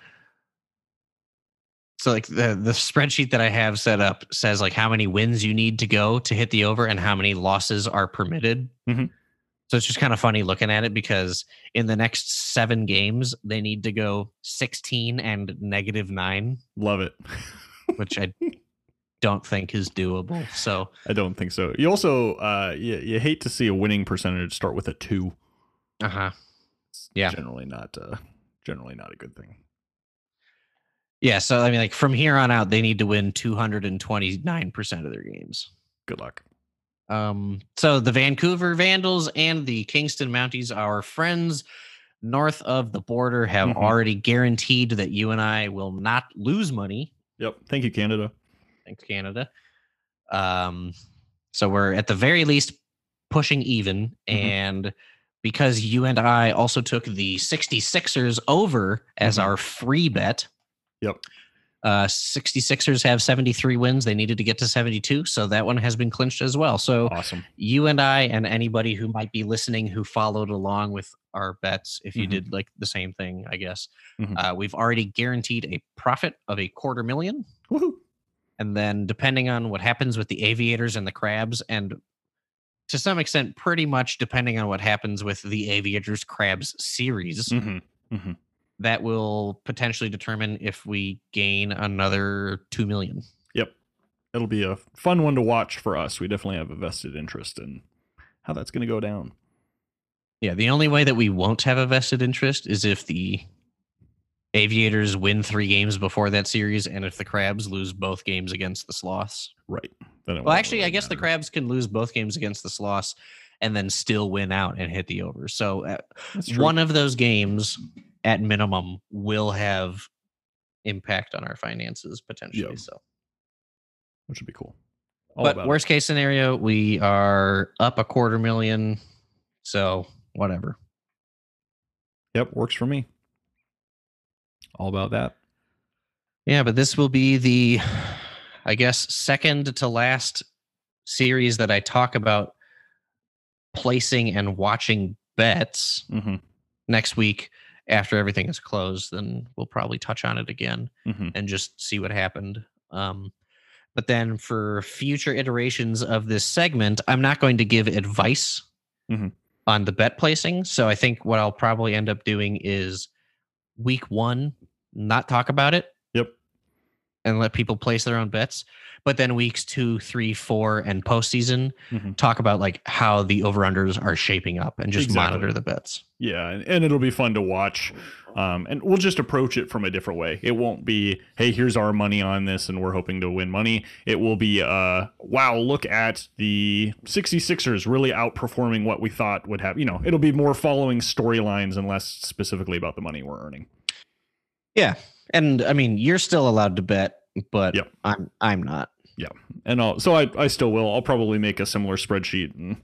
So like the the spreadsheet that I have set up says like how many wins you need to go to hit the over and how many losses are permitted. Mhm. So it's just kind of funny looking at it because in the next seven games they need to go 16 and negative nine, Love it. which I don't think is doable. So I don't think so. You also uh you, you hate to see a winning percentage start with a 2. uh huh. Yeah. Generally not uh generally not a good thing. Yeah. So I mean, like from here on out, they need to win 229 percent of their games. Good luck. Um, so the Vancouver Vandals and the Kingston Mounties, our friends north of the border, have Mhm. already guaranteed that you and I will not lose money. Yep. Thank you Canada. Thanks, Canada. Um, so we're at the very least pushing even. Mhm. And because you and I also took the 66ers over as Mhm. our free bet, Yep. uh 66ers have 73 wins. They needed to get to 72. So that one has been clinched as well. So Awesome. you and I and anybody who might be listening who followed along with our bets, if you Mhm. did like the same thing, I guess, Mhm. uh, we've already guaranteed a profit of a quarter million. Woohoo. And then depending on what happens with the aviators and the crabs, and to some extent, pretty much depending on what happens with the aviators crabs series, Mhm. Mhm. that will potentially determine if we gain another two million. Yep. It'll be a fun one to watch for us. We definitely have a vested interest in how that's going to go down. Yeah, the only way that we won't have a vested interest is if the aviators win three games before that series, and if the crabs lose both games against the sloths. Right. Then Well, actually, really I guess the crabs can lose both games against the sloths and then still win out and hit the over. So uh, one of those games, at minimum, will have impact on our finances potentially. Yeah. So, which would be cool. All but about it. worst case scenario, we are up a quarter million. So whatever. Yep, works for me. All about that. Yeah, but this will be the, I guess, second to last series that I talk about placing and watching bets hmm next week after everything is closed. Then we'll probably touch on it again hmm and just see what happened. Um, but then for future iterations of this segment, I'm not going to give advice Mhm. on the bet placing. So I think what I'll probably end up doing is week one, not talk about it. And let people place their own bets. But then weeks two, three, four, and postseason, Mhm. talk about like how the over unders are shaping up and just Exactly. monitor the bets. Yeah, and, and it'll be fun to watch. Um, and we'll just approach it from a different way. It won't be, hey, here's our money on this, and we're hoping to win money. It will be, uh, wow, look at the 66ers really outperforming what we thought would happen. You know, it'll be more following storylines and less specifically about the money we're earning. Yeah. And I mean, you're still allowed to bet, but Yep. I'm I'm not. Yeah, and I'll, so I, I still will. I'll probably make a similar spreadsheet and,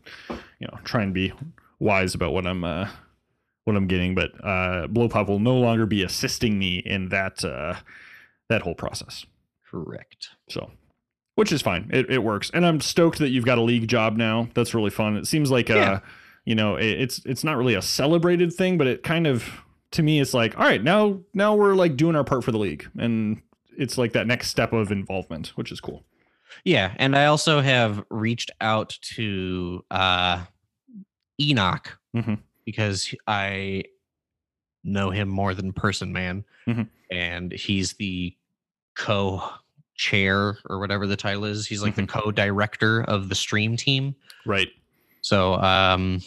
you know, try and be wise about what I'm, uh, what I'm getting. But uh, Blowpop will no longer be assisting me in that, uh, that whole process. Correct. So, which is fine. It, it works. And I'm stoked that you've got a league job now. That's really fun. It seems like, uh, Yeah. you know, it, it's, it's not really a celebrated thing, but it kind of, to me, it's like, all right, now, now we're like doing our part for the league. And it's like that next step of involvement, which is cool. Yeah, and I also have reached out to uh Enoch Mhm. because I know him more than person man Mhm. and he's the co-chair or whatever the title is. He's like Mhm. the co-director of the stream team. Right. So um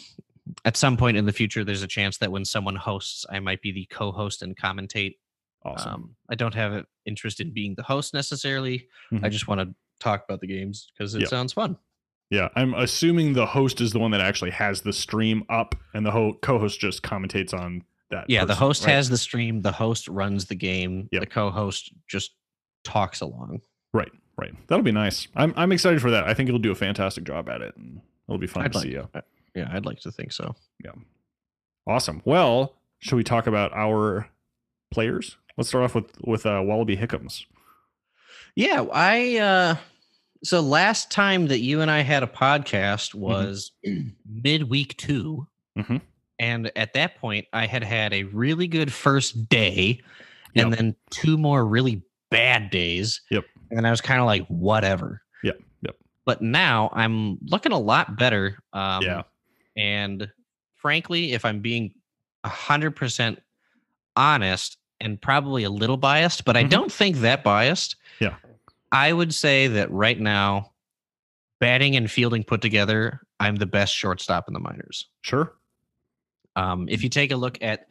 at some point in the future there's a chance that when someone hosts I might be the co-host and commentate. Awesome. Um I don't have an interest in being the host necessarily. I Mhm. just want to talk about the games because it Yep. sounds fun. yeah. I'm assuming the host is the one that actually has the stream up and the ho- co-host just commentates on that. Yeah, the host right? has the stream, the host runs the game, Yep. the co-host just talks along. Right. Right. That'll be nice. I'm, I'm excited for that. I think it'll do a fantastic job at it. And it'll be fun I'd to like, see you. Yeah, I'd like to think so. Yeah. Awesome. Well, should we talk about our players? Let's start off with with uh, Wallaby Hickams. Yeah, I uh so last time that you and I had a podcast was midweek 2. Mhm. And at that point I had had a really good first day and then two more really bad days. Yep. And I was kind of like, whatever. Yep, yep. But now I'm looking a lot better. Um, Yeah. And frankly, if I'm being 100% honest and probably a little biased, but I Mhm. don't think that biased. Yeah. I would say that right now, batting and fielding put together, I'm the best shortstop in the minors. Sure. Um, if you take a look at,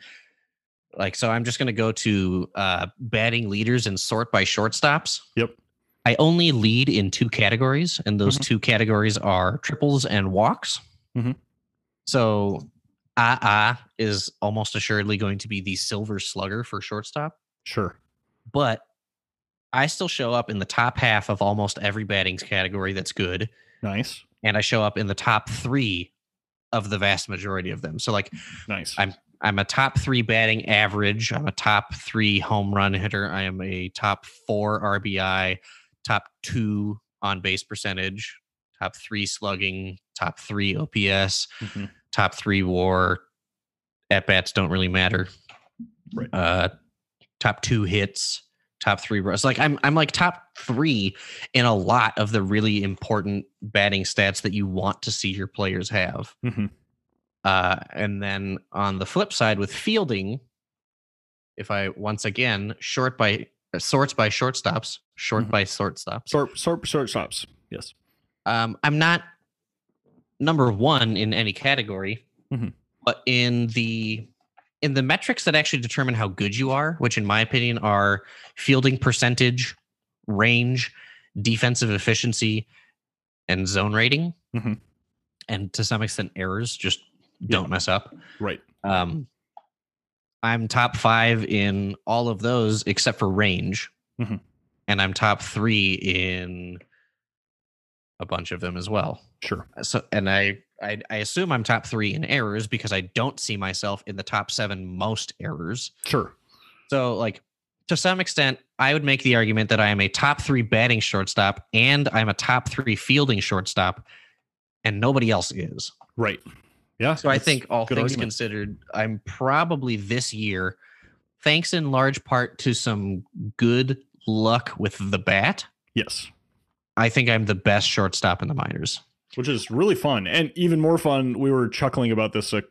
like, so I'm just going to go to uh, batting leaders and sort by shortstops. Yep. I only lead in two categories, and those Mhm. two categories are triples and walks. Mhm. So, AA is almost assuredly going to be the silver slugger for shortstop, Sure. but I still show up in the top half of almost every batting category that's good, Nice. and I show up in the top three of the vast majority of them. So, like, Nice. I'm- I'm a top three batting average. I'm a top three home run hitter. I am a top four RBI, top two on base percentage, top three slugging, top three OPS, Mhm. Top three war. At bats don't really matter. Right. Uh, top two hits, top three runs. Like I'm, I'm like top three in a lot of the really important batting stats that you want to see your players have. Mhm. Uh, and then on the flip side with fielding, if I once again short by uh, sorts by shortstops, short Mhm. by shortstops, Sort sort short stops. Yes. um, I'm not number one in any category, Mhm. but in the in the metrics that actually determine how good you are, which in my opinion are fielding percentage, range, defensive efficiency, and zone rating, Mhm. and to some extent errors. Just don't mess up. Right. Um, I'm top five in all of those except for range, Mhm. and I'm top three in a bunch of them as well. Sure. Uh, so, and I, I, I assume I'm top three in errors because I don't see myself in the top seven most errors. Sure. So, like to some extent, I would make the argument that I am a top three batting shortstop and I'm a top three fielding shortstop, and nobody else is. Right. Yeah. So I think all things argument. considered, I'm probably this year, thanks in large part to some good luck with the bat. Yes. I think I'm the best shortstop in the minors. Which is really fun. And even more fun, we were chuckling about this uh,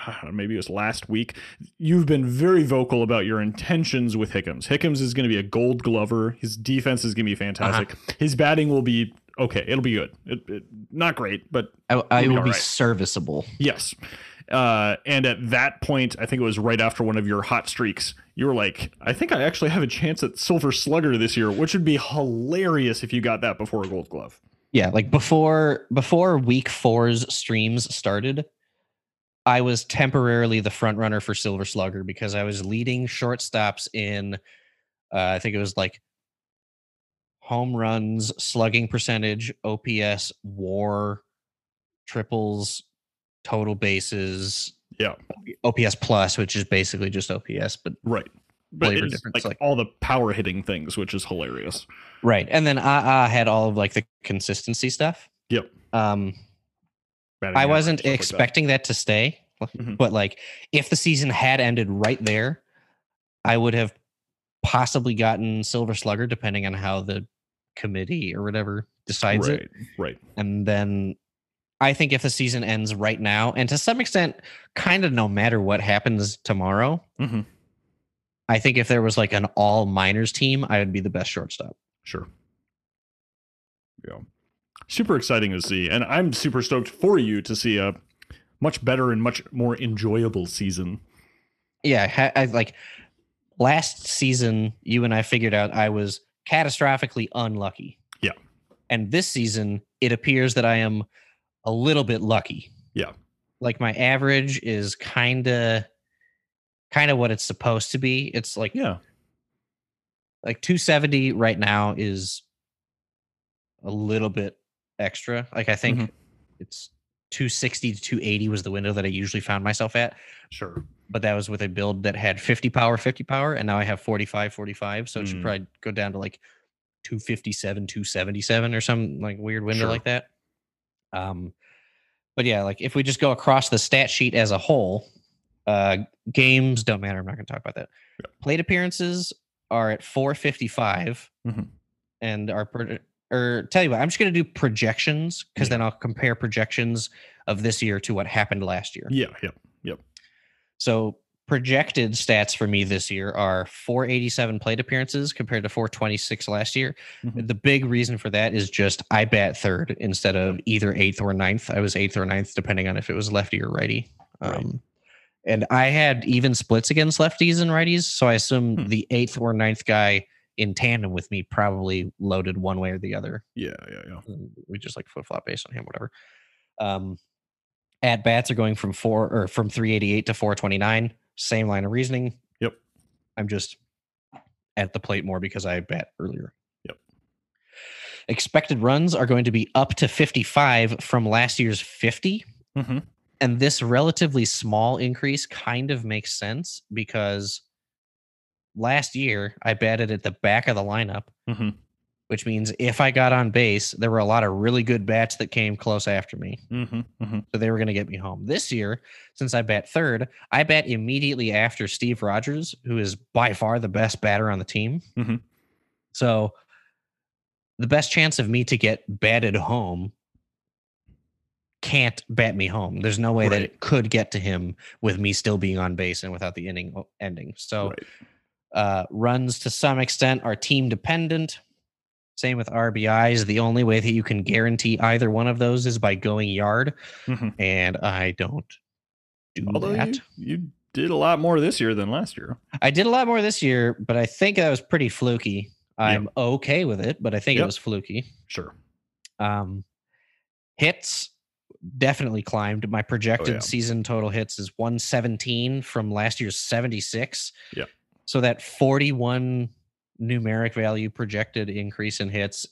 maybe it was last week. You've been very vocal about your intentions with Hickams. Hickams is going to be a gold glover. His defense is going to be fantastic. His batting will be okay. It'll be good. It, it, not great, but I, I We'll be will be serviceable. Yes. Uh, and at that point, I think it was right after one of your hot streaks, you were like, I think I actually have a chance at Silver Slugger this year, which would be hilarious if you got that before a gold glove. Yeah, like before before week four's streams started, I was temporarily the front runner for Silver Slugger because I was leading shortstops in uh, I think it was like home runs, slugging percentage, OPS, war, triples, total bases, Yeah. OPS plus, which is basically just OPS, but Right. But Flavor it's difference, like, like- all the power hitting things, which is hilarious. right. And then AA had all of like the consistency stuff. Yep. Um Batting I wasn't stuff like that. expecting that. to stay, Mhm. but like if the season had ended right there, I would have possibly gotten Silver Slugger, depending on how the committee or whatever decides Right. it. Right. And then I think if the season ends right now, and to some extent, kind of no matter what happens tomorrow, Mhm. I think if there was like an all minors team, I would be the best shortstop. Sure. Yeah. Super exciting to see. And I'm super stoked for you to see a much better and much more enjoyable season. yeah, ha- I like last season. You and I figured out I was catastrophically unlucky. Yeah. and this season it appears that I am a little bit lucky. Yeah. like my average is kind of kind of what it's supposed to be. It's like Yeah. like 270 right now is a little bit extra. Like I think Mhm. it's 260 to 280 was the window that I usually found myself at. Sure. but that was with a build that had 50 power 50 power and now i have 45 45 so it should Mm. probably go down to like 257 277 or some like weird window Sure. like that um but yeah like if we just go across the stat sheet as a whole uh games don't matter i'm not going to talk about that Yeah. plate appearances are at 455 Mhm. and our pro- or tell you what i'm just going to do projections because Yeah. then i'll compare projections of this year to what happened last year Yeah, yeah. Yep so projected stats for me this year are 487 plate appearances compared to 426 last year Mhm. the big reason for that is just i bat third instead of either eighth or ninth i was eighth or ninth depending on if it was lefty or righty Right. um, and i had even splits against lefties and righties so i assume Hmm. the eighth or ninth guy in tandem with me probably loaded one way or the other Yeah, yeah, yeah. and we just like flip flop based on him, whatever. Um, at bats are going from four or from 388 to 429. Same line of reasoning. Yep. I'm just at the plate more because I bat earlier. Yep. Expected runs are going to be up to 55 from last year's 50. hmm And this relatively small increase kind of makes sense because last year I batted at the back of the lineup hmm which means if I got on base, there were a lot of really good bats that came close after me. hmm hmm So they were going to get me home. This year, since I bat third, I bat immediately after Steve Rogers, who is by far the best batter on the team. Mhm. So the best chance of me to get batted home can't bat me home. There's no way that it could get to him with me still being on base and without the inning ending. So Right. uh, runs to some extent are team dependent. Same with RBIs. The only way that you can guarantee either one of those is by going yard, Mhm. and I don't do Although that. you, you did a lot more this year than last year. I did a lot more this year, but I think that was pretty fluky. I'm okay with it, but I think it was fluky. Sure. Um, hits definitely climbed. My projected yeah. season total hits is 117 from last year's 76. Yeah. So that 41 numeric value projected increase in hits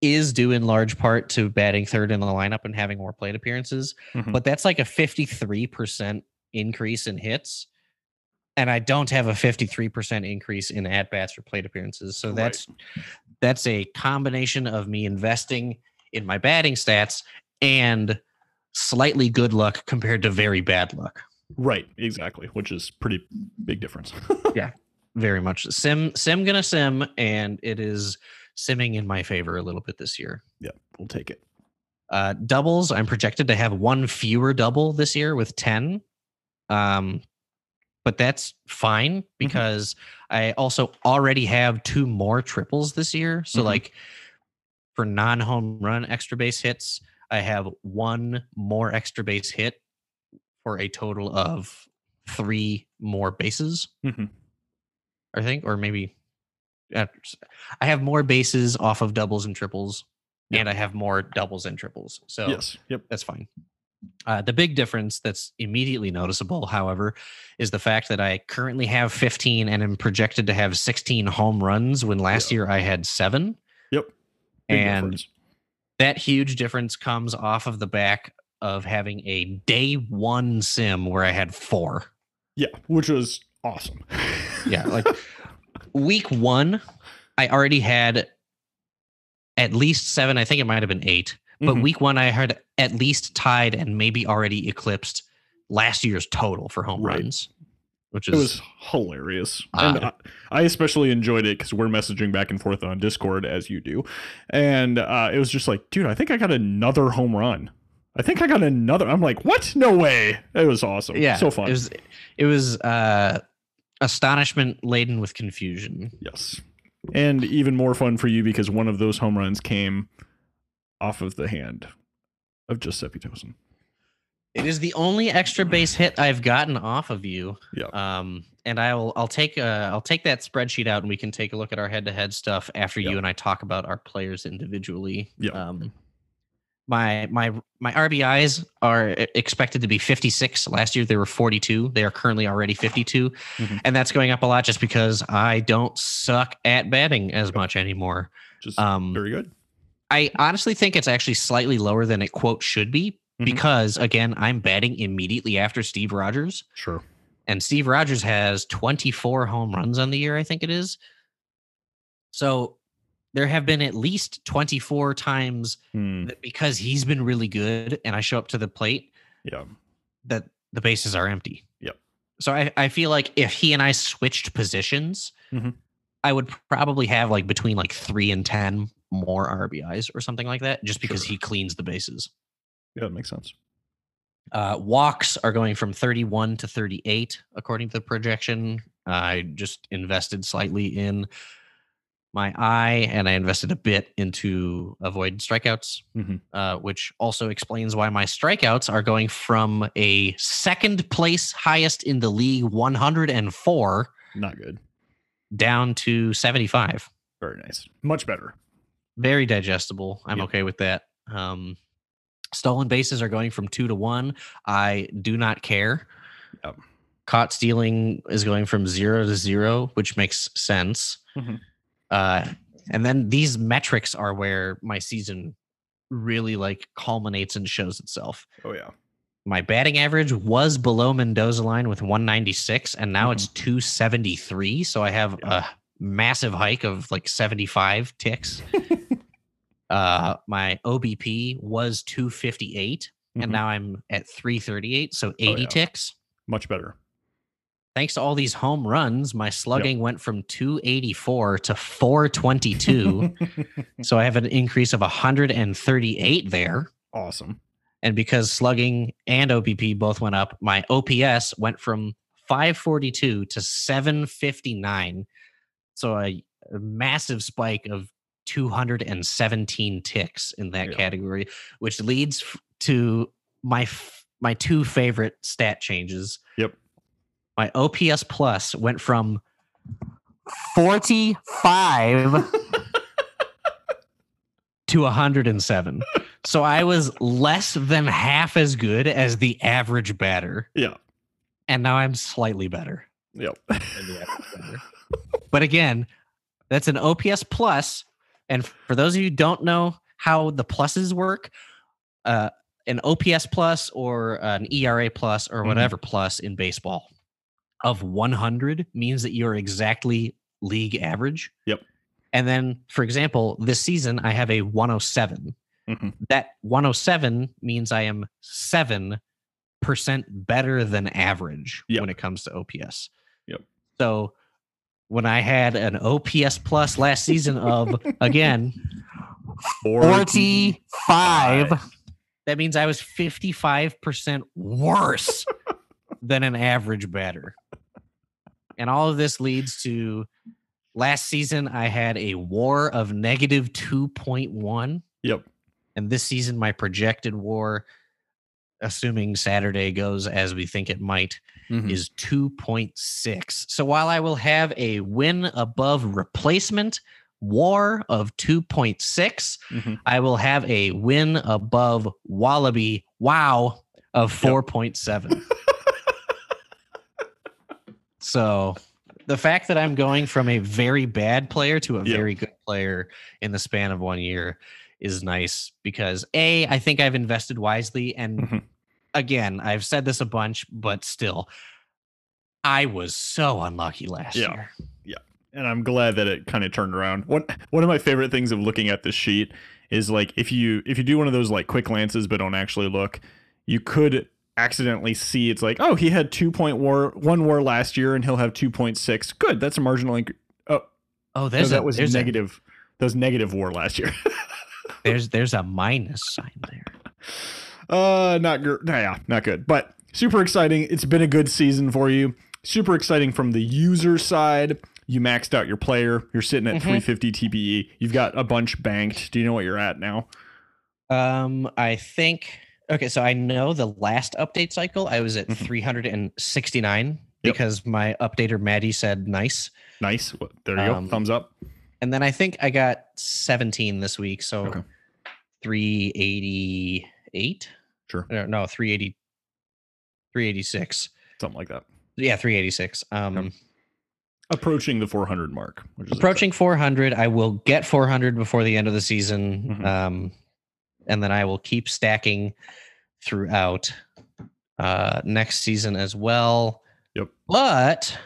is due in large part to batting third in the lineup and having more plate appearances. Mhm. But that's like a 53% increase in hits. And I don't have a 53% increase in at bats or plate appearances. So Right. that's that's a combination of me investing in my batting stats and slightly good luck compared to very bad luck. Right. Exactly. Which is pretty big difference. Very much sim sim gonna sim, and it is simming in my favor a little bit this year. Yeah, we'll take it. Uh, doubles, I'm projected to have one fewer double this year with 10. Um, but that's fine because I also already have two more triples this year. So, Mhm. like for non home run extra base hits, I have one more extra base hit for a total of three more bases, Mhm. I think, or maybe I have more bases off of doubles and triples, Yeah. and I have more doubles and triples. So Yes. Yep. that's fine. Uh, the big difference that's immediately noticeable, however, is the fact that I currently have 15 and am projected to have 16 home runs when last Yeah. year I had seven. Yep. Big and difference. that huge difference comes off of the back of having a day one sim where I had four. Yeah, which was awesome. Yeah, like week one, I already had at least seven. I think it might have been eight. But Mhm. week one, I had at least tied and maybe already eclipsed last year's total for home Right. runs, which it is was hilarious. and. I, I especially enjoyed it because we're messaging back and forth on Discord as you do. And uh, it was just like, dude, I think I got another home run. I think I got another. I'm like, what? No way. It was awesome. yeah, So fun. It was it was uh, astonishment laden with confusion. yes. And even more fun for you because one of those home runs came off of the hand of Giuseppe Tosin. It is the only extra base hit I've gotten off of you. Yeah. Um, and I'll I'll take uh I'll take that spreadsheet out and we can take a look at our head to head stuff after Yeah. you and I talk about our players individually. Yeah. Um, my my my RBIs are expected to be 56. Last year they were 42. They are currently already 52, Mhm. and that's going up a lot just because I don't suck at batting as much anymore. Just Um, very good. I honestly think it's actually slightly lower than it quote should be Mhm. because again, I'm batting immediately after Steve Rogers, Sure. and Steve Rogers has 24 home runs on the year, I think it is. So there have been at least 24 times Hmm. that because he's been really good and I show up to the plate Yeah. that the bases are empty. Yep. So I, I feel like if he and I switched positions, Mhm. I would probably have like between like three and ten more RBIs or something like that, just because Sure. he cleans the bases. Yeah, that makes sense. Uh, walks are going from 31 to 38 according to the projection. I just invested slightly in my eye, and I invested a bit into avoid strikeouts, Mhm. uh, which also explains why my strikeouts are going from a second place highest in the league, 104, Not good. down to 75. Very nice. Much better. very digestible. I'm Yep. okay with that. Um, stolen bases are going from two to one. I do not care. Yep. Caught stealing is going from zero to zero, which makes sense. Mhm. Uh, and then these metrics are where my season really like culminates and shows itself. Oh yeah. My batting average was below Mendoza line with 196, and now it's 273. So I have Yeah. a massive hike of like 75 ticks. uh, my OBP was 258, Mhm. and now I'm at 338. So 80 yeah. ticks. Much better. Thanks to all these home runs, my slugging went from 284 to 422. so I have an increase of 138 there. awesome. And because slugging and OBP both went up, my OPS went from 542 to 759. So a, a massive spike of 217 ticks in that Yeah. category, which leads to my f- my two favorite stat changes. Yep. My OPS plus went from 45 to 107. So I was less than half as good as the average batter, Yeah. and now I'm slightly better Yep. than the average batter. But again, that's an OPS plus, and for those of you who don't know how the pluses work, uh, an OPS plus or an ERA plus or Mhm. whatever plus in baseball of 100 means that you're exactly league average. Yep. And then, for example, this season I have a 107 Mhm. that 107 means I am 7% better than average Yep. when it comes to OPS. Yep. So when I had an OPS plus last season of, again, 45, that means I was 55% worse than an average batter. And all of this leads to last season, I had a war of negative 2.1 Yep. and this season my projected war assuming saturday goes as we think it might Mhm. is 2.6 so while i will have a win above replacement war of 2.6 Mhm. i will have a win above wallaby wow of 4.7 so the fact that i'm going from a very bad player to a Yep. very good player in the span of one year is nice because a i think i've invested wisely and Mhm. again i've said this a bunch but still i was so unlucky last Yeah. year Yeah. and I'm glad that it kind of turned around. One one of my favorite things of looking at this sheet is like if you if you do one of those like quick glances but don't actually look, you could accidentally see it's like, oh, he had two point war one war last year and he'll have two point six. Good, that's a marginal. Inc- oh, oh no, there's that a, was there's negative. That was negative war last year. There's there's a minus sign there Uh, not good. Yeah, not good. But super exciting. It's been a good season for you. Super exciting from the user side. You maxed out your player. You're sitting at Mhm. 350 TPE. You've got a bunch banked. Do you know what you're at now? um i think okay so i know the last update cycle i was at Mhm. 369 Yep. because my updater maddie said nice Nice. There you Um, go. Thumbs up. and then i think i got 17 this week so Okay. 388 Sure. no, no 380 386 Something like that. yeah 386 um Okay. Approaching the 400 mark. Which is approaching 400 i will get 400 before the end of the season Mhm. um and then i will keep stacking throughout uh next season as well Yep. but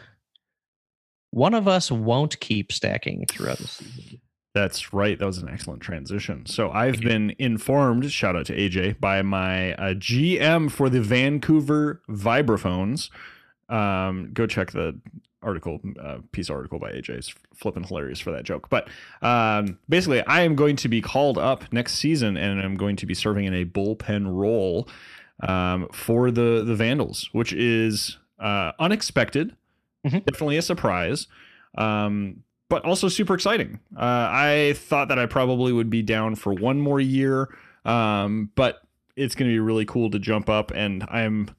one of us won't keep stacking throughout the season That's right. That was an excellent transition. So I've been informed, shout out to AJ, by my uh, GM for the Vancouver Vibraphones. Um, go check the article, uh, piece article by AJ. It's flipping hilarious for that joke. But um, basically, I am going to be called up next season, and I'm going to be serving in a bullpen role um, for the the Vandals, which is uh, unexpected, Mhm. definitely a surprise, um, but also super exciting. Uh, I thought that I probably would be down for one more year, um, but it's going to be really cool to jump up, and I'm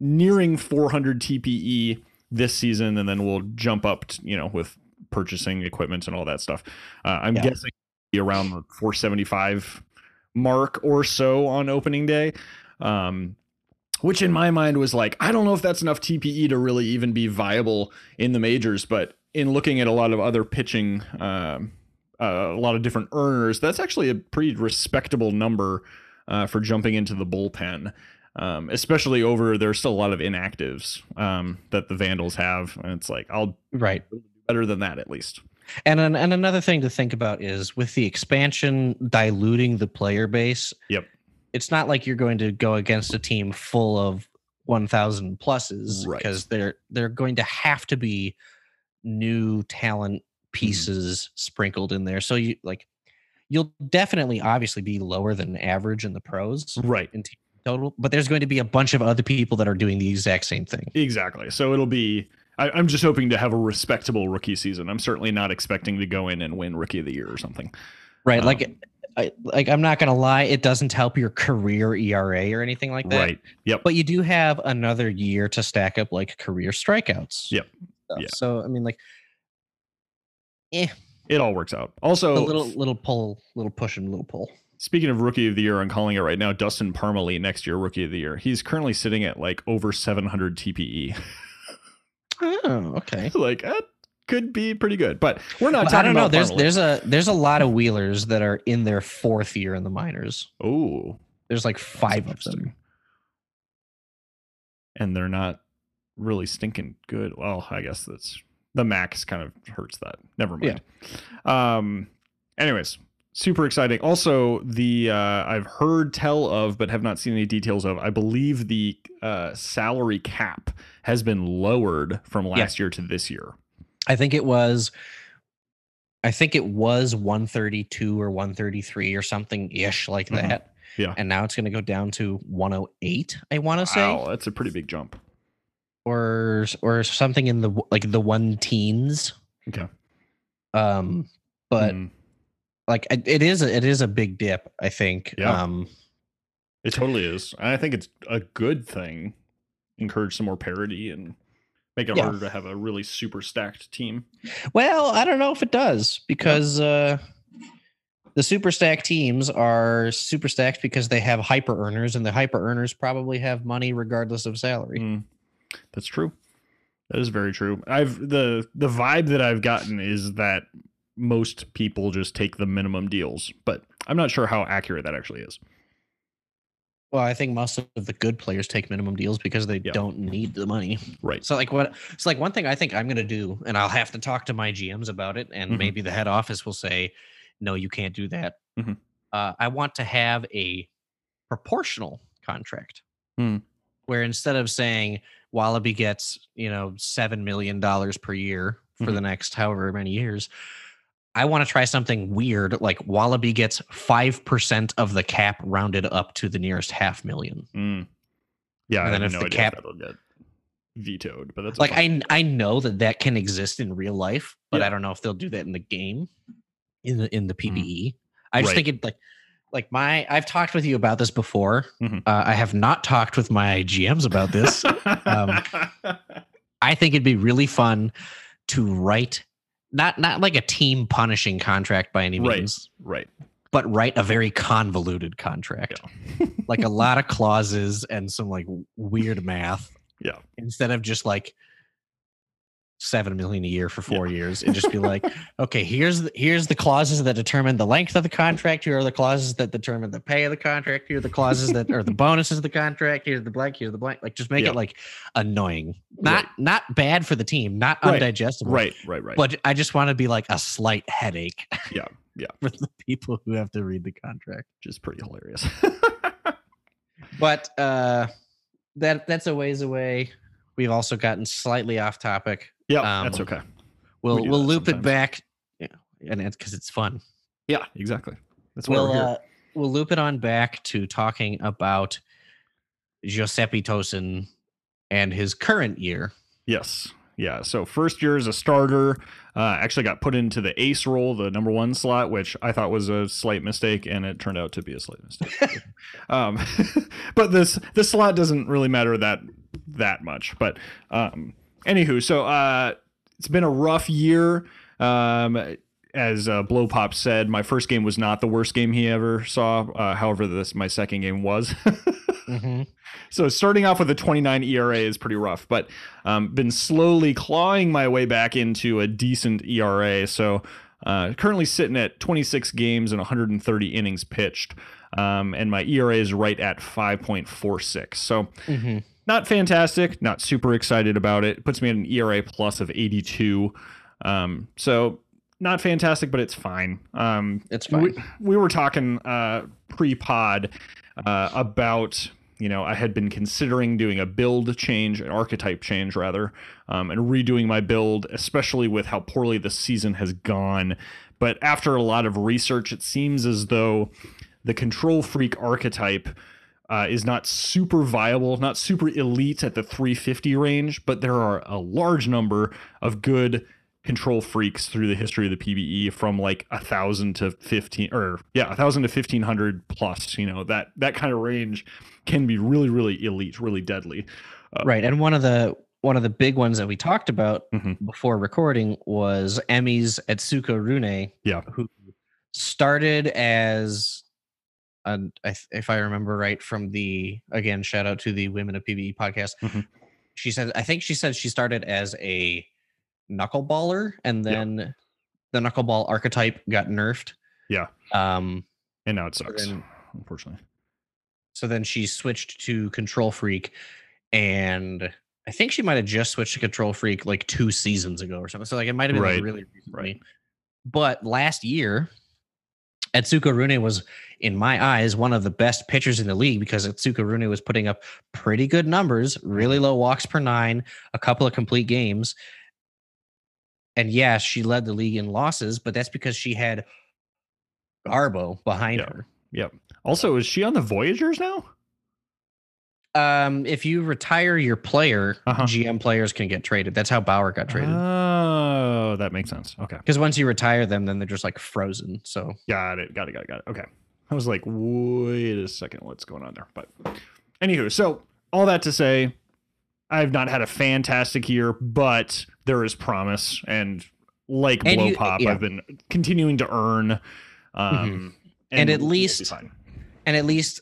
nearing 400 TPE this season, and then we'll jump up, t- you know, with purchasing equipment and all that stuff. Uh, I'm Yeah. guessing be around the 475 mark or so on opening day. Um, which in my mind was like, I don't know if that's enough TPE to really even be viable in the majors, but in looking at a lot of other pitching, um, uh, a lot of different earners, that's actually a pretty respectable number uh, for jumping into the bullpen. Um, especially over there's still a lot of inactives um, that the Vandals have, and it's like I'll Right. better than that at least. And an, and another thing to think about is with the expansion diluting the player base. Yep. It's not like you're going to go against a team full of 1000 pluses Right. because they're they're going to have to be new talent pieces sprinkled in there. So you like you'll definitely obviously be lower than average in the pros Right. in team total, but there's going to be a bunch of other people that are doing the exact same thing. Exactly. So it'll be. I, I'm just hoping to have a respectable rookie season. I'm certainly not expecting to go in and win Rookie of the Year or something. Right. Um, like I, like I'm not gonna lie, it doesn't help your career ERA or anything like that. Right. Yep. But you do have another year to stack up like career strikeouts. Yep. stuff. Yeah. So I mean, like, eh, It all works out. Also, a little little pull, little push and little pull. Speaking of Rookie of the Year, I'm calling it right now. Dustin Parmalee next year Rookie of the Year. He's currently sitting at like over 700 TPE. Oh, okay. like that could be pretty good, but we're not Well, talking I don't know. about There's Parmalee. there's a there's a lot of wheelers that are in their fourth year in the minors. oh There's like five of them. and they're not really stinking good. Well, I guess that's the max kind of hurts that. Never mind. Um anyways, super exciting. Also, the uh I've heard tell of but have not seen any details of. I believe the uh salary cap has been lowered from last year to this year. I think it was I think it was 132 or 133 or something ish like Mhm. that. Yeah. And now it's going to go down to 108, I want to say, Wow, that's a pretty big jump. or or something in the like the one teens. Okay. Um but Mm, like it it is a, it is a big dip, I think. Yeah. Um it totally is. I think it's a good thing. Encourage some more parity and make it Yeah. harder to have a really super stacked team. well, I don't know if it does because uh the super stack teams are super stacked because they have hyper earners and the hyper earners probably have money regardless of salary. Mm, that's true. That is very true. I've the the vibe that I've gotten is that most people just take the minimum deals, but I'm not sure how accurate that actually is. Well, I think most of the good players take minimum deals because they Yeah. don't need the money. Right. So like what it's like one thing I think I'm gonna do, and I'll have to talk to my GMs about it, and Mhm. maybe the head office will say, no, you can't do that. Mhm. Uh, I want to have a proportional contract Hmm. where instead of saying Wallaby gets, you know, seven million dollars per year for the next however many years. I want to try something weird, like Wallaby gets five percent of the cap rounded up to the nearest half million. Mm. Yeah, And I then if no the cap- that'll get vetoed, but that's like I I know that that can exist in real life, but Yeah. I don't know if they'll do that in the game, in the in the PBE. I just Right. think it like like my I've talked with you about this before. Mhm. Uh, I have not talked with my GMs about this. um, I think it'd be really fun to write not not like a team punishing contract by any means, right. Right. but write a very convoluted contract. like a lot of clauses and some like weird math. Yeah. Instead of just like seven million a year for four years, and just be like, okay, here's the, here's the clauses that determine the length of the contract. Here are the clauses that determine the pay of the contract. Here are the clauses that are the bonuses of the contract. Here's the blank. Here's the blank. Like just make Yeah. it like annoying, not not bad for the team, not Right. undigestible. Right, right, right. But I just want to be like a slight headache. Yeah, yeah. For the people who have to read the contract. which is pretty hilarious. but uh that that's a ways away we've also gotten slightly off topic Yeah, Um, that's okay. We'll we we'll loop it back, yeah, and because it's fun. Yeah, exactly. That's why We'll we're here. uh, we'll loop it on back to talking about Giuseppe Tosin and his current year. Yes. Yeah. So first year as a starter, uh, actually got put into the ace role, the number one slot, which I thought was a slight mistake, and it turned out to be a slight mistake. um, but this this slot doesn't really matter that that much. But um, anywho, so uh, it's been a rough year. Um, as uh, Blow Pop said, my first game was not the worst game he ever saw. Uh, however, this my second game was. Mm-hmm. So starting off with a 29 ERA is pretty rough, but um, been slowly clawing my way back into a decent ERA. So uh, currently sitting at 26 games and 130 innings pitched, um, and my ERA is right at 5.46. So Mm-hmm. Not fantastic, not super excited about it. Puts me at an ERA plus of 82. Um, so not fantastic, but it's fine. Um, It's fine. we, we were talking uh, pre-pod uh, about you know I had been considering doing a build change, an archetype change rather, um, and redoing my build, especially with how poorly the season has gone. But after a lot of research, it seems as though the control freak archetype uh, is not super viable, not super elite at the 350 range, but there are a large number of good control freaks through the history of the PBE from like a thousand to fifteen or yeah, a thousand to fifteen hundred plus. You know that that kind of range can be really really elite, really deadly. right, and one of the one of the big ones that we talked about Mhm. before recording was Emmy's Etsuko Rune. Yeah. who started as an, I if I remember right from the again shout out to the Women of PBE podcast. Mhm. She said I think she said she started as a knuckleballer and Yeah. then the knuckleball archetype got nerfed. Yeah. Um And now it sucks, then- unfortunately. so then she switched to control freak and I think she might have just switched to control freak like two seasons ago or something. So like it might have been Right, really recently. right. But last year, Atsuko Rune was, in my eyes, one of the best pitchers in the league because Atsuko Rune was putting up pretty good numbers, really low walks per nine, a couple of complete games. And yeah, she led the league in losses, but that's because she had Garbo behind her. Yep. Also, is she on the Voyagers now? Um, if you retire your player, Uh-huh. GM players can get traded. That's how Bauer got traded. Oh, that makes sense. Okay. Because once you retire them, then they're just like frozen. So Got it. Got it. Got it. Got it. Okay. I was like, wait a second, what's going on there? But anywho, so all that to say, I've not had a fantastic year, but there is promise. And like And Blow you- Pop, yeah. I've been continuing to earn. Um, And at we'll be least- and at least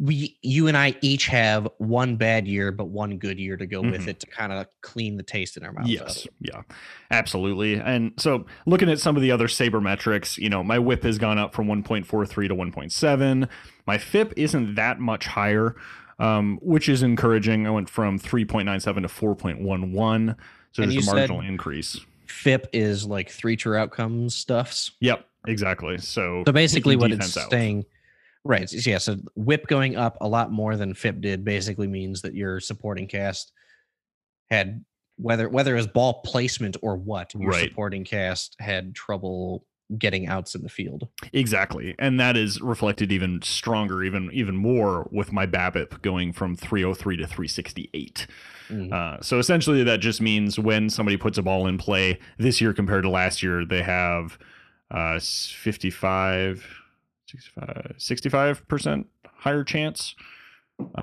we you and I each have one bad year but one good year to go with Mhm. it to kind of clean the taste in our mouth. Yes, yeah, absolutely. And so looking at some of the other saber metrics, you know, my whip has gone up from 1.43 to 1.7. My FIP isn't that much higher, um, which is encouraging. I went from 3.97 to 4.11. So And there's a marginal increase. FIP is like three true outcomes stuffs. Yep, exactly. So, So basically, what it's out. saying, right? Yeah. So whip going up a lot more than FIP did basically means that your supporting cast had whether whether it was ball placement or what your Right. supporting cast had trouble getting outs in the field. Exactly. And that is reflected even stronger, even even more with my BABIP going from 303 to 368. Mm. Uh, so essentially, that just means when somebody puts a ball in play this year compared to last year, they have uh, 55, 65, 65% higher chance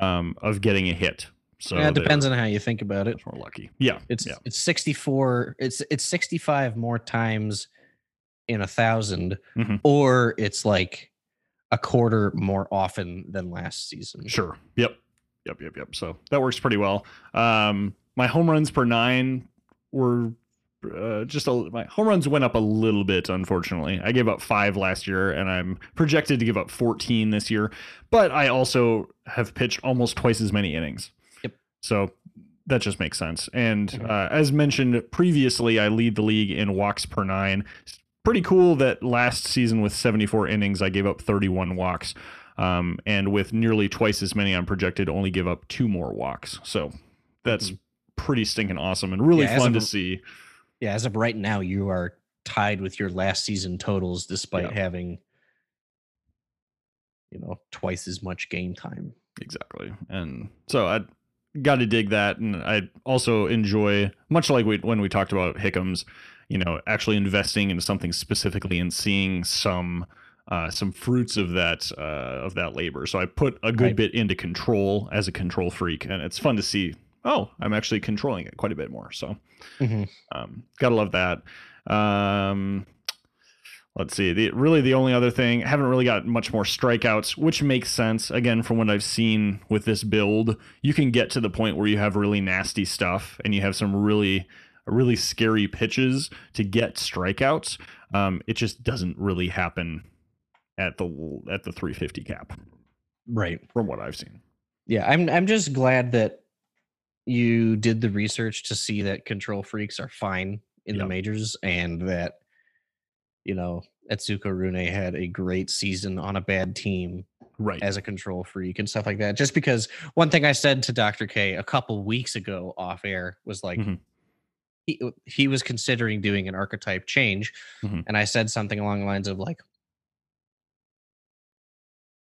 um, of getting a hit. So yeah, it depends on how you think about it. more lucky. Yeah. It's yeah. it's 64 it's it's 65 more times in a 1000 Mhm. or it's like a quarter more often than last season. Sure. Yep. Yep. Yep. Yep. So that works pretty well. Um, my home runs per nine were uh, just a, my home runs went up a little bit. Unfortunately, I gave up five last year, and I'm projected to give up 14 this year. But I also have pitched almost twice as many innings. Yep. So that just makes sense. And Mhm. uh, as mentioned previously, I lead the league in walks per nine. It's pretty cool that last season with 74 innings, I gave up 31 walks. Um, and with nearly twice as many, I'm projected to only give up two more walks. So that's pretty stinking awesome and really Yeah, fun to see. Yeah, as of right now, you are tied with your last season totals despite Yeah. having you know twice as much game time. Exactly. And so I got to dig that. And I also enjoy, much like we, when we talked about Hickams, you know, actually investing into something specifically and seeing some. Uh, some fruits of that uh, of that labor. So I put a good Right. bit into control as a control freak, and it's fun to see. Oh, I'm actually controlling it quite a bit more. So Mhm. um, gotta love that. Um, let's see. The really the only other thing, I haven't really got much more strikeouts, which makes sense. Again, from what I've seen with this build, you can get to the point where you have really nasty stuff and you have some really really scary pitches to get strikeouts. Um, it just doesn't really happen at the at the 350 cap Right. from what I've seen. Yeah, I'm I'm just glad that you did the research to see that control freaks are fine in Yeah. the majors and that you know Etsuko Rune had a great season on a bad team Right. as a control freak and stuff like that. Just because one thing I said to Dr. K a couple weeks ago off air was like Mhm. he, he was considering doing an archetype change. Mhm. And I said something along the lines of like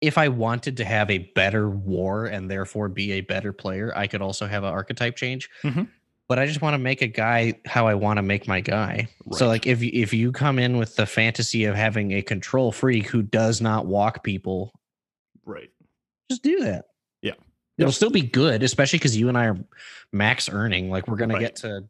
if I wanted to have a better war and therefore be a better player, I could also have an archetype change. Mhm. But I just want to make a guy how I want to make my guy. So like if you- if you come in with the fantasy of having a control freak who does not walk people right. just do that. Yeah. It'll Yep. still be good, especially because you and I are max earning. Like we're gonna Right. get to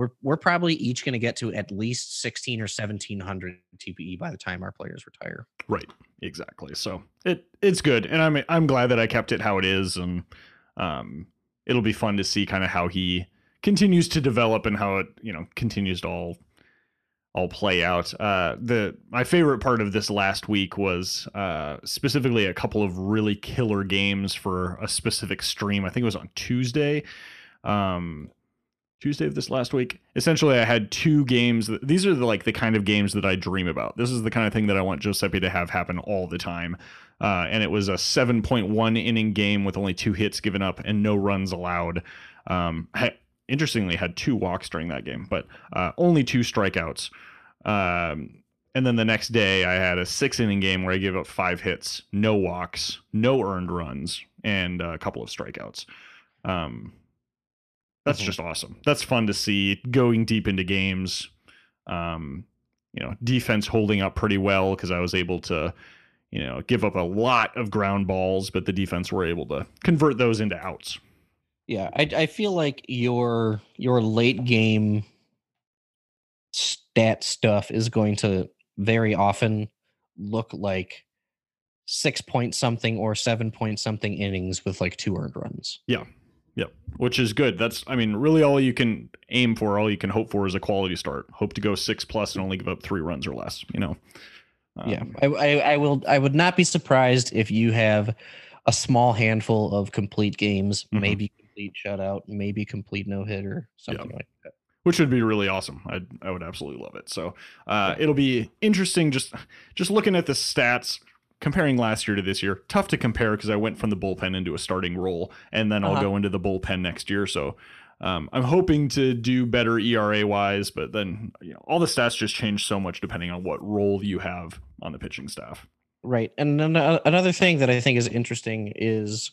we're we're probably each gonna get to at least sixteen or seventeen hundred TPE by the time our players retire. Right. Exactly. So it it's good, and I'm I'm glad that I kept it how it is, and um, it'll be fun to see kind of how he continues to develop and how it you know continues to all all play out. Uh, the my favorite part of this last week was uh, specifically a couple of really killer games for a specific stream. I think it was on Tuesday. Um, Tuesday of this last week. Essentially, I had two games. that- These are the, like the kind of games that I dream about. This is the kind of thing that I want Giuseppe to have happen all the time. Uh, and it was a 7.1 inning game with only two hits given up and no runs allowed. Um, interestingly had two walks during that game, but uh, only two strikeouts. Um, and then the next day, I had a six inning game where I gave up five hits, no walks, no earned runs, and a couple of strikeouts. Um, that's Mhm. just awesome. That's fun to see going deep into games. Um, you know, defense holding up pretty well because I was able to, you know, give up a lot of ground balls, but the defense were able to convert those into outs. Yeah, I I feel like your your late game stat stuff is going to very often look like six point something or seven point something innings with like two earned runs. Yep, which is good. That's, I mean, really all you can aim for, all you can hope for is a quality start. Hope to go six plus and only give up three runs or less. You know. yeah, Um, I, I I will I would not be surprised if you have a small handful of complete games, Mhm. maybe complete shutout, maybe complete no hitter, or something like that. which would be really awesome. I I would absolutely love it. So uh, it'll be interesting just just looking at the stats. Comparing last year to this year, tough to compare because I went from the bullpen into a starting role, and then I'll Uh-huh. go into the bullpen next year. So um, I'm hoping to do better ERA wise, but then you know all the stats just change so much depending on what role you have on the pitching staff. Right. And then uh, another thing that I think is interesting is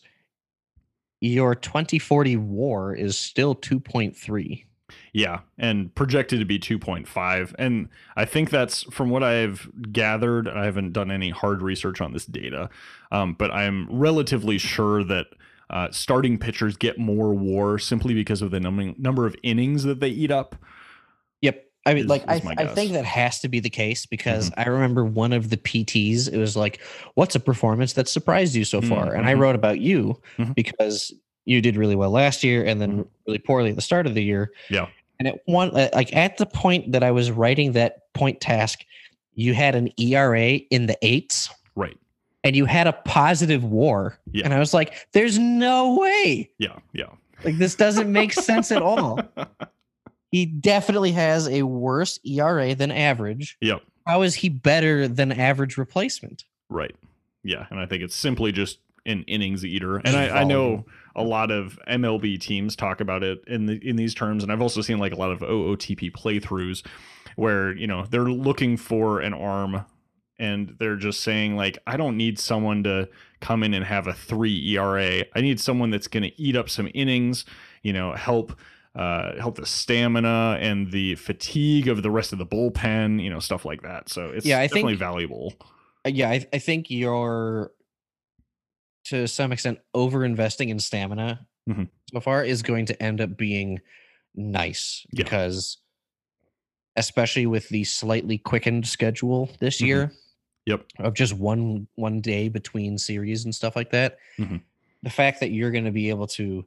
your 2040 war is still 2.3. Yeah, and projected to be 2.5. And I think that's from what I've gathered. I haven't done any hard research on this data, um, but I'm relatively sure that uh, starting pitchers get more war simply because of the num- number of innings that they eat up. Yep. I mean, Is- like, I, is my I think that has to be the case because I remember one of the PTs, it was like, what's a performance that surprised you so far? And I Mhm. wrote about you Mhm. because you did really well last year and then really poorly at the start of the year. Yeah. And at one, uh, like at the point that I was writing that point task, you had an ERA in the eights. Right. and you had a positive war. Yeah. And I was like, there's no way. Yeah. Yeah. Like, this doesn't make sense at all. He definitely has a worse ERA than average. Yep. How is he better than average replacement? Right. Yeah. And I think it's simply just an innings eater, and I, I know a lot of MLB teams talk about it in the in these terms, and I've also seen like a lot of OOTP playthroughs where you know they're looking for an arm and they're just saying like I don't need someone to come in and have a 3 ERA. I need someone that's going to eat up some innings, you know, help uh, help the stamina and the fatigue of the rest of the bullpen, you know, stuff like that. So it's Yeah, I definitely think- valuable. Yeah, I, I think you're to some extent over investing in stamina Mhm. so far is going to end up being nice Yeah. because especially with the slightly quickened schedule this Mhm. year Yep. of just one one day between series and stuff like that Mhm. the fact that you're going to be able to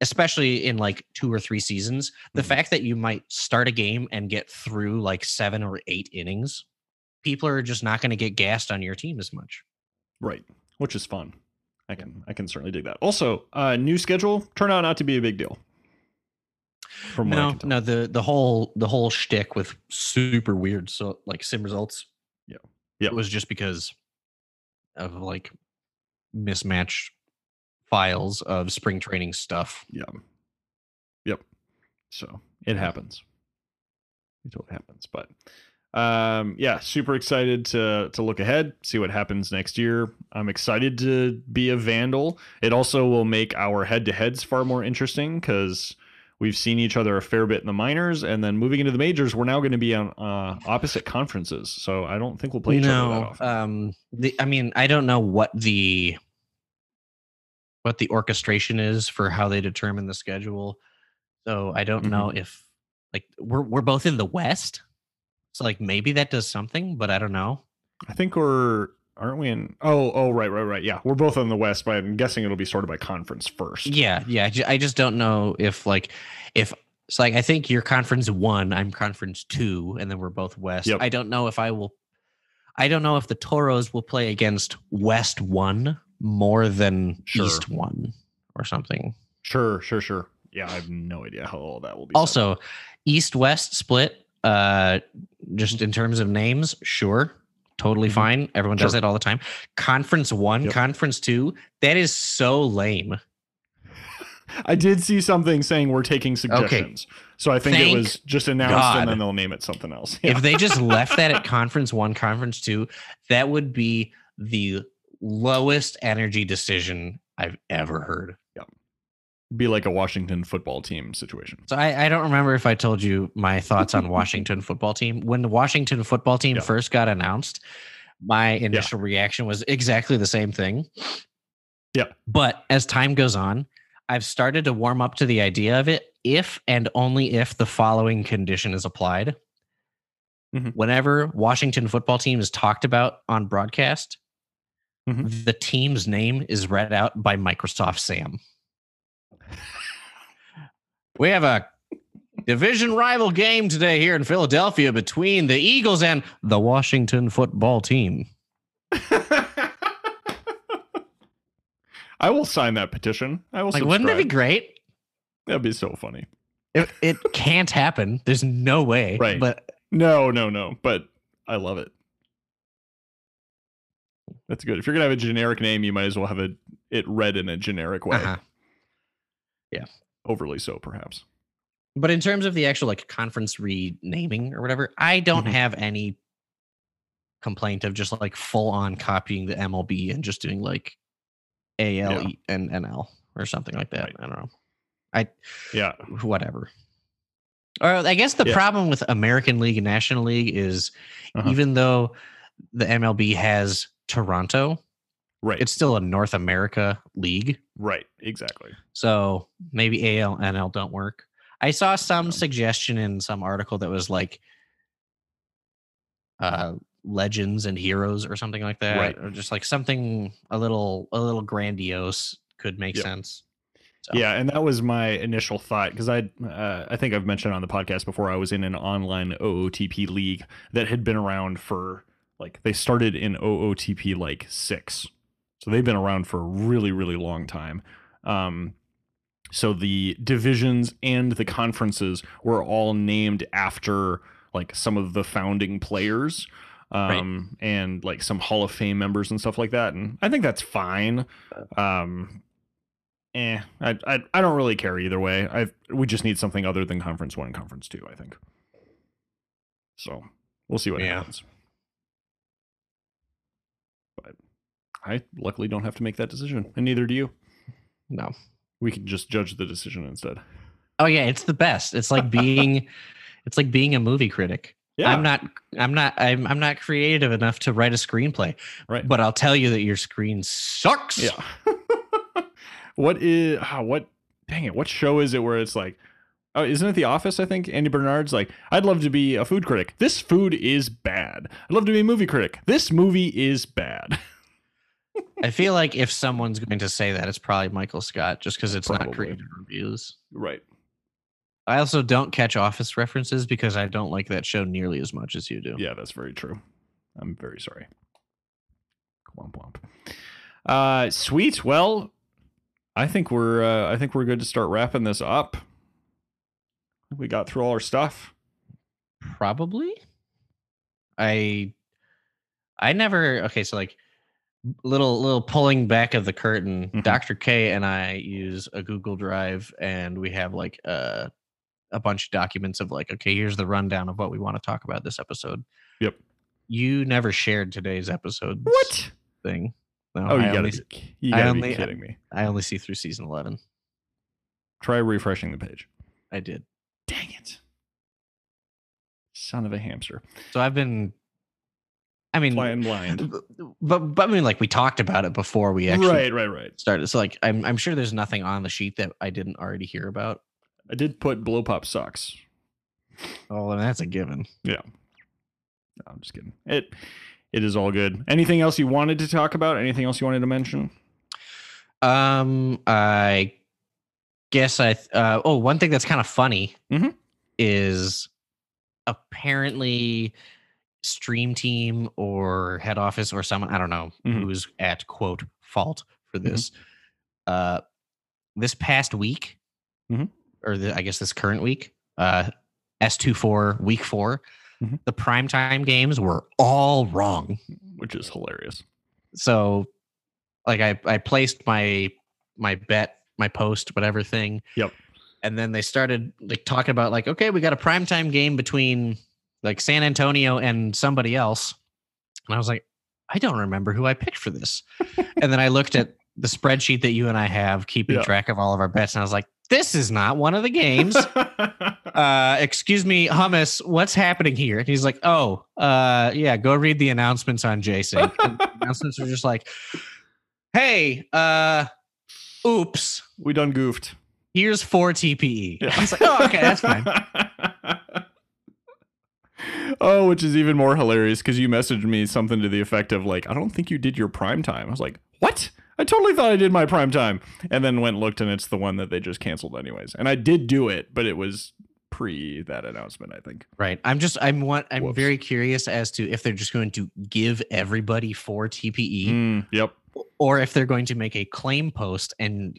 especially in like two or three seasons the Mhm. fact that you might start a game and get through like seven or eight innings people are just not going to get gassed on your team as much Right. Which is fun. I can I can certainly dig that. Also, uh new schedule turned out not to be a big deal. From no no the the whole the whole shtick with super weird so like sim results Yeah. Yeah. it was just because of like mismatched files of spring training stuff Yeah. Yep. So it happens. It totally happens. But um yeah, super excited to to look ahead, see what happens next year. I'm excited to be a vandal. It also will make our head to heads far more interesting because we've seen each other a fair bit in the minors, and then moving into the majors, we're now going to be on uh, opposite conferences. So I don't think we'll play each other that no often. um the i mean i don't know what the what the orchestration is for how they determine the schedule so i don't know Mm-hmm. if like we're we're both in the west so like maybe that does something but i don't know I think we're aren't we in? Oh, oh, right, right, right. Yeah, we're both on the west, but I'm guessing it'll be sorted by conference first. yeah yeah I just don't know if like if it's like i think you're conference one i'm conference two and then we're both west Yep. i don't know if i will i don't know if the toros will play against west one more than Sure. east one or something Sure, sure, sure. Yeah, I have no idea how all that will be. also east west split uh just in terms of names sure totally Mhm. fine everyone does Sure. that all the time conference one Yep. conference two that is so lame I did see something saying we're taking suggestions. So I think Thank it was just announced God. and then they'll name it something else. if they just left that at conference one conference two that would be the lowest energy decision i've ever heard be like a Washington football team situation. so i, I don't remember if i told you my thoughts on washington football team when the washington football team Yeah. first got announced my initial reaction was exactly the same thing Yeah. but as time goes on i've started to warm up to the idea of it if and only if the following condition is applied Mhm. whenever washington football team is talked about on broadcast Mhm. the team's name is read out by microsoft sam we have a division rival game today here in philadelphia between the eagles and the washington football team I will sign that petition. I will like subscribe. wouldn't it be great That'd be so funny. it, it can't happen there's no way Right. but No, no, no. But I love it. That's good. If you're gonna have a generic name, you might as well have it it read in a generic way. Uh-huh. Overly so, perhaps. But in terms of the actual like conference renaming or whatever, I don't Mhm. have any complaint of just like full on copying the MLB and just doing like AL Yeah. and NL or something like that. Right. I don't know. I yeah. Whatever. Or I guess the Yeah. problem with American League and National League is Uh-huh. even though the MLB has Toronto, Right. it's still a North America league. right. Exactly. So maybe AL NL don't work. I saw some suggestion in some article that was like uh legends and heroes or something like that. Right. Or just like something a little a little grandiose could make Yep. sense. So, Yeah, and that was my initial thought because I uh, I think I've mentioned on the podcast before I was in an online OOTP league that had been around for like they started in OOTP like six, so they've been around for a really really long time. Um, so the divisions and the conferences were all named after like some of the founding players. um, and like some Hall of Fame members and stuff like that. And I think that's fine. Um, eh, I, I I don't really care either way. I we just need something other than Conference One and Conference Two. I think. So we'll see what Yeah. happens. But I luckily don't have to make that decision, and neither do you. No. We can just judge the decision instead. Oh yeah, it's the best. It's like being it's like being a movie critic. Yeah. I'm not I'm not I'm I'm not creative enough to write a screenplay. right. But I'll tell you that your screen sucks. Yeah. what is ah, what? Dang it! What show is it where it's like? Oh, isn't it The Office? I think Andy Bernard's like, I'd love to be a food critic. This food is bad. I'd love to be a movie critic. This movie is bad. I feel like if someone's going to say that, it's probably Michael Scott, just because it's Probably. not creative reviews. right. I also don't catch Office references because I don't like that show nearly as much as you do. Yeah, that's very true. I'm very sorry. Womp womp. Uh, sweet. Well, I think we're uh, I think we're good to start wrapping this up. We got through all our stuff. Probably. I I never okay, so like little little pulling back of the curtain. Mhm. Dr. K and I use a Google Drive and we have like uh, a bunch of documents of like, okay, here's the rundown of what we want to talk about this episode. Yep. You never shared today's episode What? thing. No, Oh, you I gotta only, be, you gotta only- be kidding me. I only see through season eleven. Try refreshing the page. I did. Dang it. Son of a hamster. So I've been I mean Flying blind. but but I mean like we talked about it before we actually Right, right, right. started. So like I'm I'm sure there's nothing on the sheet that I didn't already hear about. I did put blow pop sucks. Oh, and that's a given. No, I'm just kidding. It it is all good. Anything else you wanted to talk about? Anything else you wanted to mention? Um, I guess I. Uh, oh, one thing that's kind of funny Mhm. is apparently stream team or head office or someone I don't know Mhm. who's at quote fault for this. Uh, this past week, Mhm. or the, I guess this current week, uh, S two four week 4 Mhm. the primetime games were all wrong Which is hilarious. so like I I placed my my bet, my post, whatever thing. Yep. And then they started like talking about like, okay, we got a primetime game between like San Antonio and somebody else. And I was like, I don't remember who I picked for this. and then I looked at the spreadsheet that you and I have keeping Yeah. track of all of our bets, and I was like, this is not one of the games. uh, excuse me, hummus, what's happening here? And he's like, oh, uh, yeah, go read the announcements on the announcements are just like, hey, uh, oops, we done goofed. here's four TPE. I was like, oh, okay, that's fine. Oh, which is even more hilarious because you messaged me something to the effect of like, I don't think you did your prime time. I was like, what? I totally thought I did my prime time, and then went and looked, and it's the one that they just canceled anyways. And I did do it, but it was pre that announcement, I think. Right. I'm just, I'm what, I'm Whoops. very curious as to if they're just going to give everybody four TPE Mm, yep. or if they're going to make a claim post and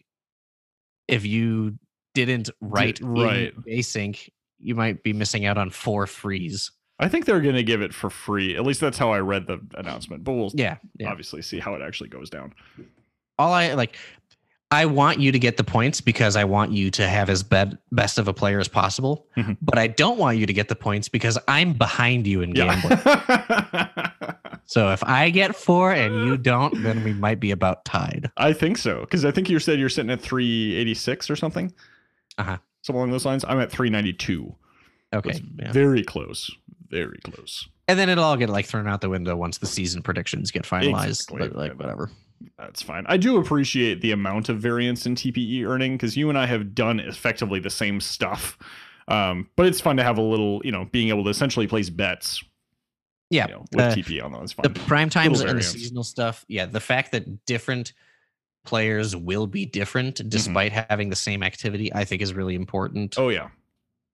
if you didn't write right. async you might be missing out on four frees I think they're gonna give it for free. At least that's how I read the announcement. But we'll yeah yeah obviously see how it actually goes down. all i like i want you to get the points because i want you to have as bed, best of a player as possible Mhm. but i don't want you to get the points because i'm behind you in gambling Yeah. so if i get four and you don't then we might be about tied I think so because I think you said you're sitting at 386 or something. Uh-huh. Something along those lines. I'm at 392. okay yeah. Very close. Very close. and then it'll all get like thrown out the window once the season predictions get finalized Exactly. but like whatever That's fine. I do appreciate the amount of variance in TPE earning because you and I have done effectively the same stuff. Um, but it's fun to have a little, you know, being able to essentially place bets yeah you know, with uh, TPE on those. the prime times and the seasonal stuff yeah the fact that different players will be different Mm-hmm. despite having the same activity i think is really important oh yeah.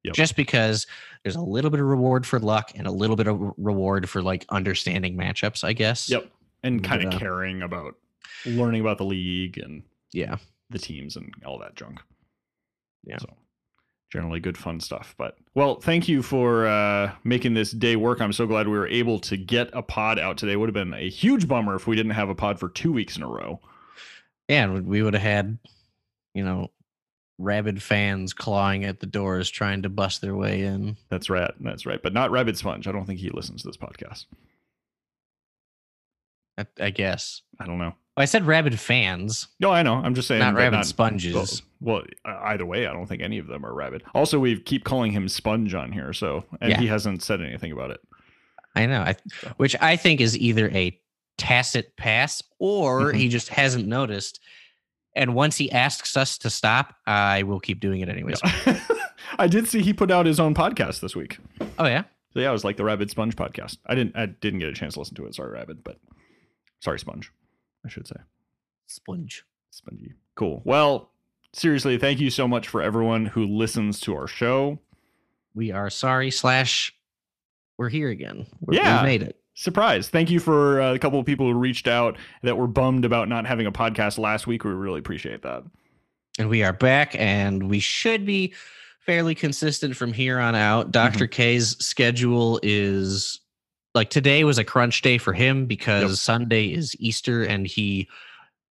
yep. just because there's a little bit of reward for luck and a little bit of reward for like understanding matchups i guess Yep. And kind of caring about learning about the league and yeah the teams and all that junk. Yeah. So generally good fun stuff. But well, thank you for uh, making this day work. I'm so glad we were able to get a pod out today. Would have been a huge bummer if we didn't have a pod for two weeks in a row. Yeah, and we would have had, you know, rabid fans clawing at the doors trying to bust their way in. That's right. That's right. But not Rabid Sponge. I don't think he listens to this podcast. I, I guess. I don't know. I said rabid fans, No, I know. I'm just saying. not rabid not- sponges. Well, well, either way, I don't think any of them are rabid. Also, we keep calling him Sponge on here, so and Yeah. he hasn't said anything about it. I know, I, which I think is either a tacit pass or Mhm. he just hasn't noticed. And once he asks us to stop, I will keep doing it anyways. I did see he put out his own podcast this week. Oh yeah, So yeah, it was like the Rabid Sponge podcast. I didn't I didn't get a chance to listen to it. Sorry, Rabid, but sorry, Sponge. I should say. sponge. Spongy. Cool. Well, seriously, thank you so much for everyone who listens to our show. We are sorry. Slash, we're here again. We're, Yeah. we made it. Surprise. Thank you for uh, a couple of people who reached out that were bummed about not having a podcast last week. We really appreciate that. And we are back, and we should be fairly consistent from here on out. Dr. K's schedule is like today was a crunch day for him because Yep. Sunday is Easter and he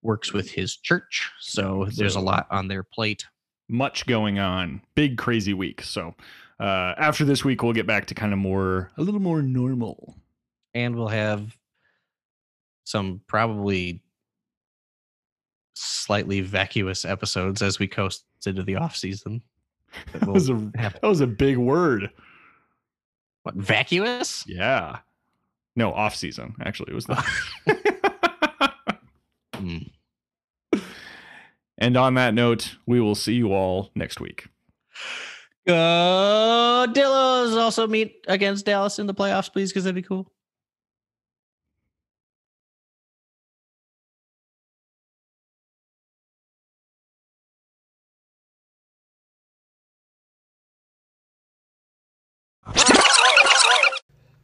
works with his church. So there's a lot on their plate. Much going on. Big crazy week. So uh, after this week, we'll get back to kind of more a little more normal. And we'll have some probably slightly vacuous episodes as we coast into the off season. That That was a happen. that was a big word. What, vacuous? Yeah. No, off season. Actually, it was the. Mm. and on that note, we will see you all next week. Go Dillos also meet against Dallas in the playoffs, please, because that'd be cool.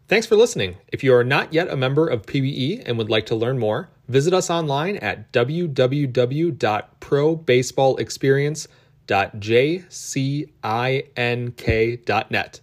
Thanks for listening. If you are not yet a member of PBE and would like to learn more, visit us online at www.probaseballexperience.jcink.net.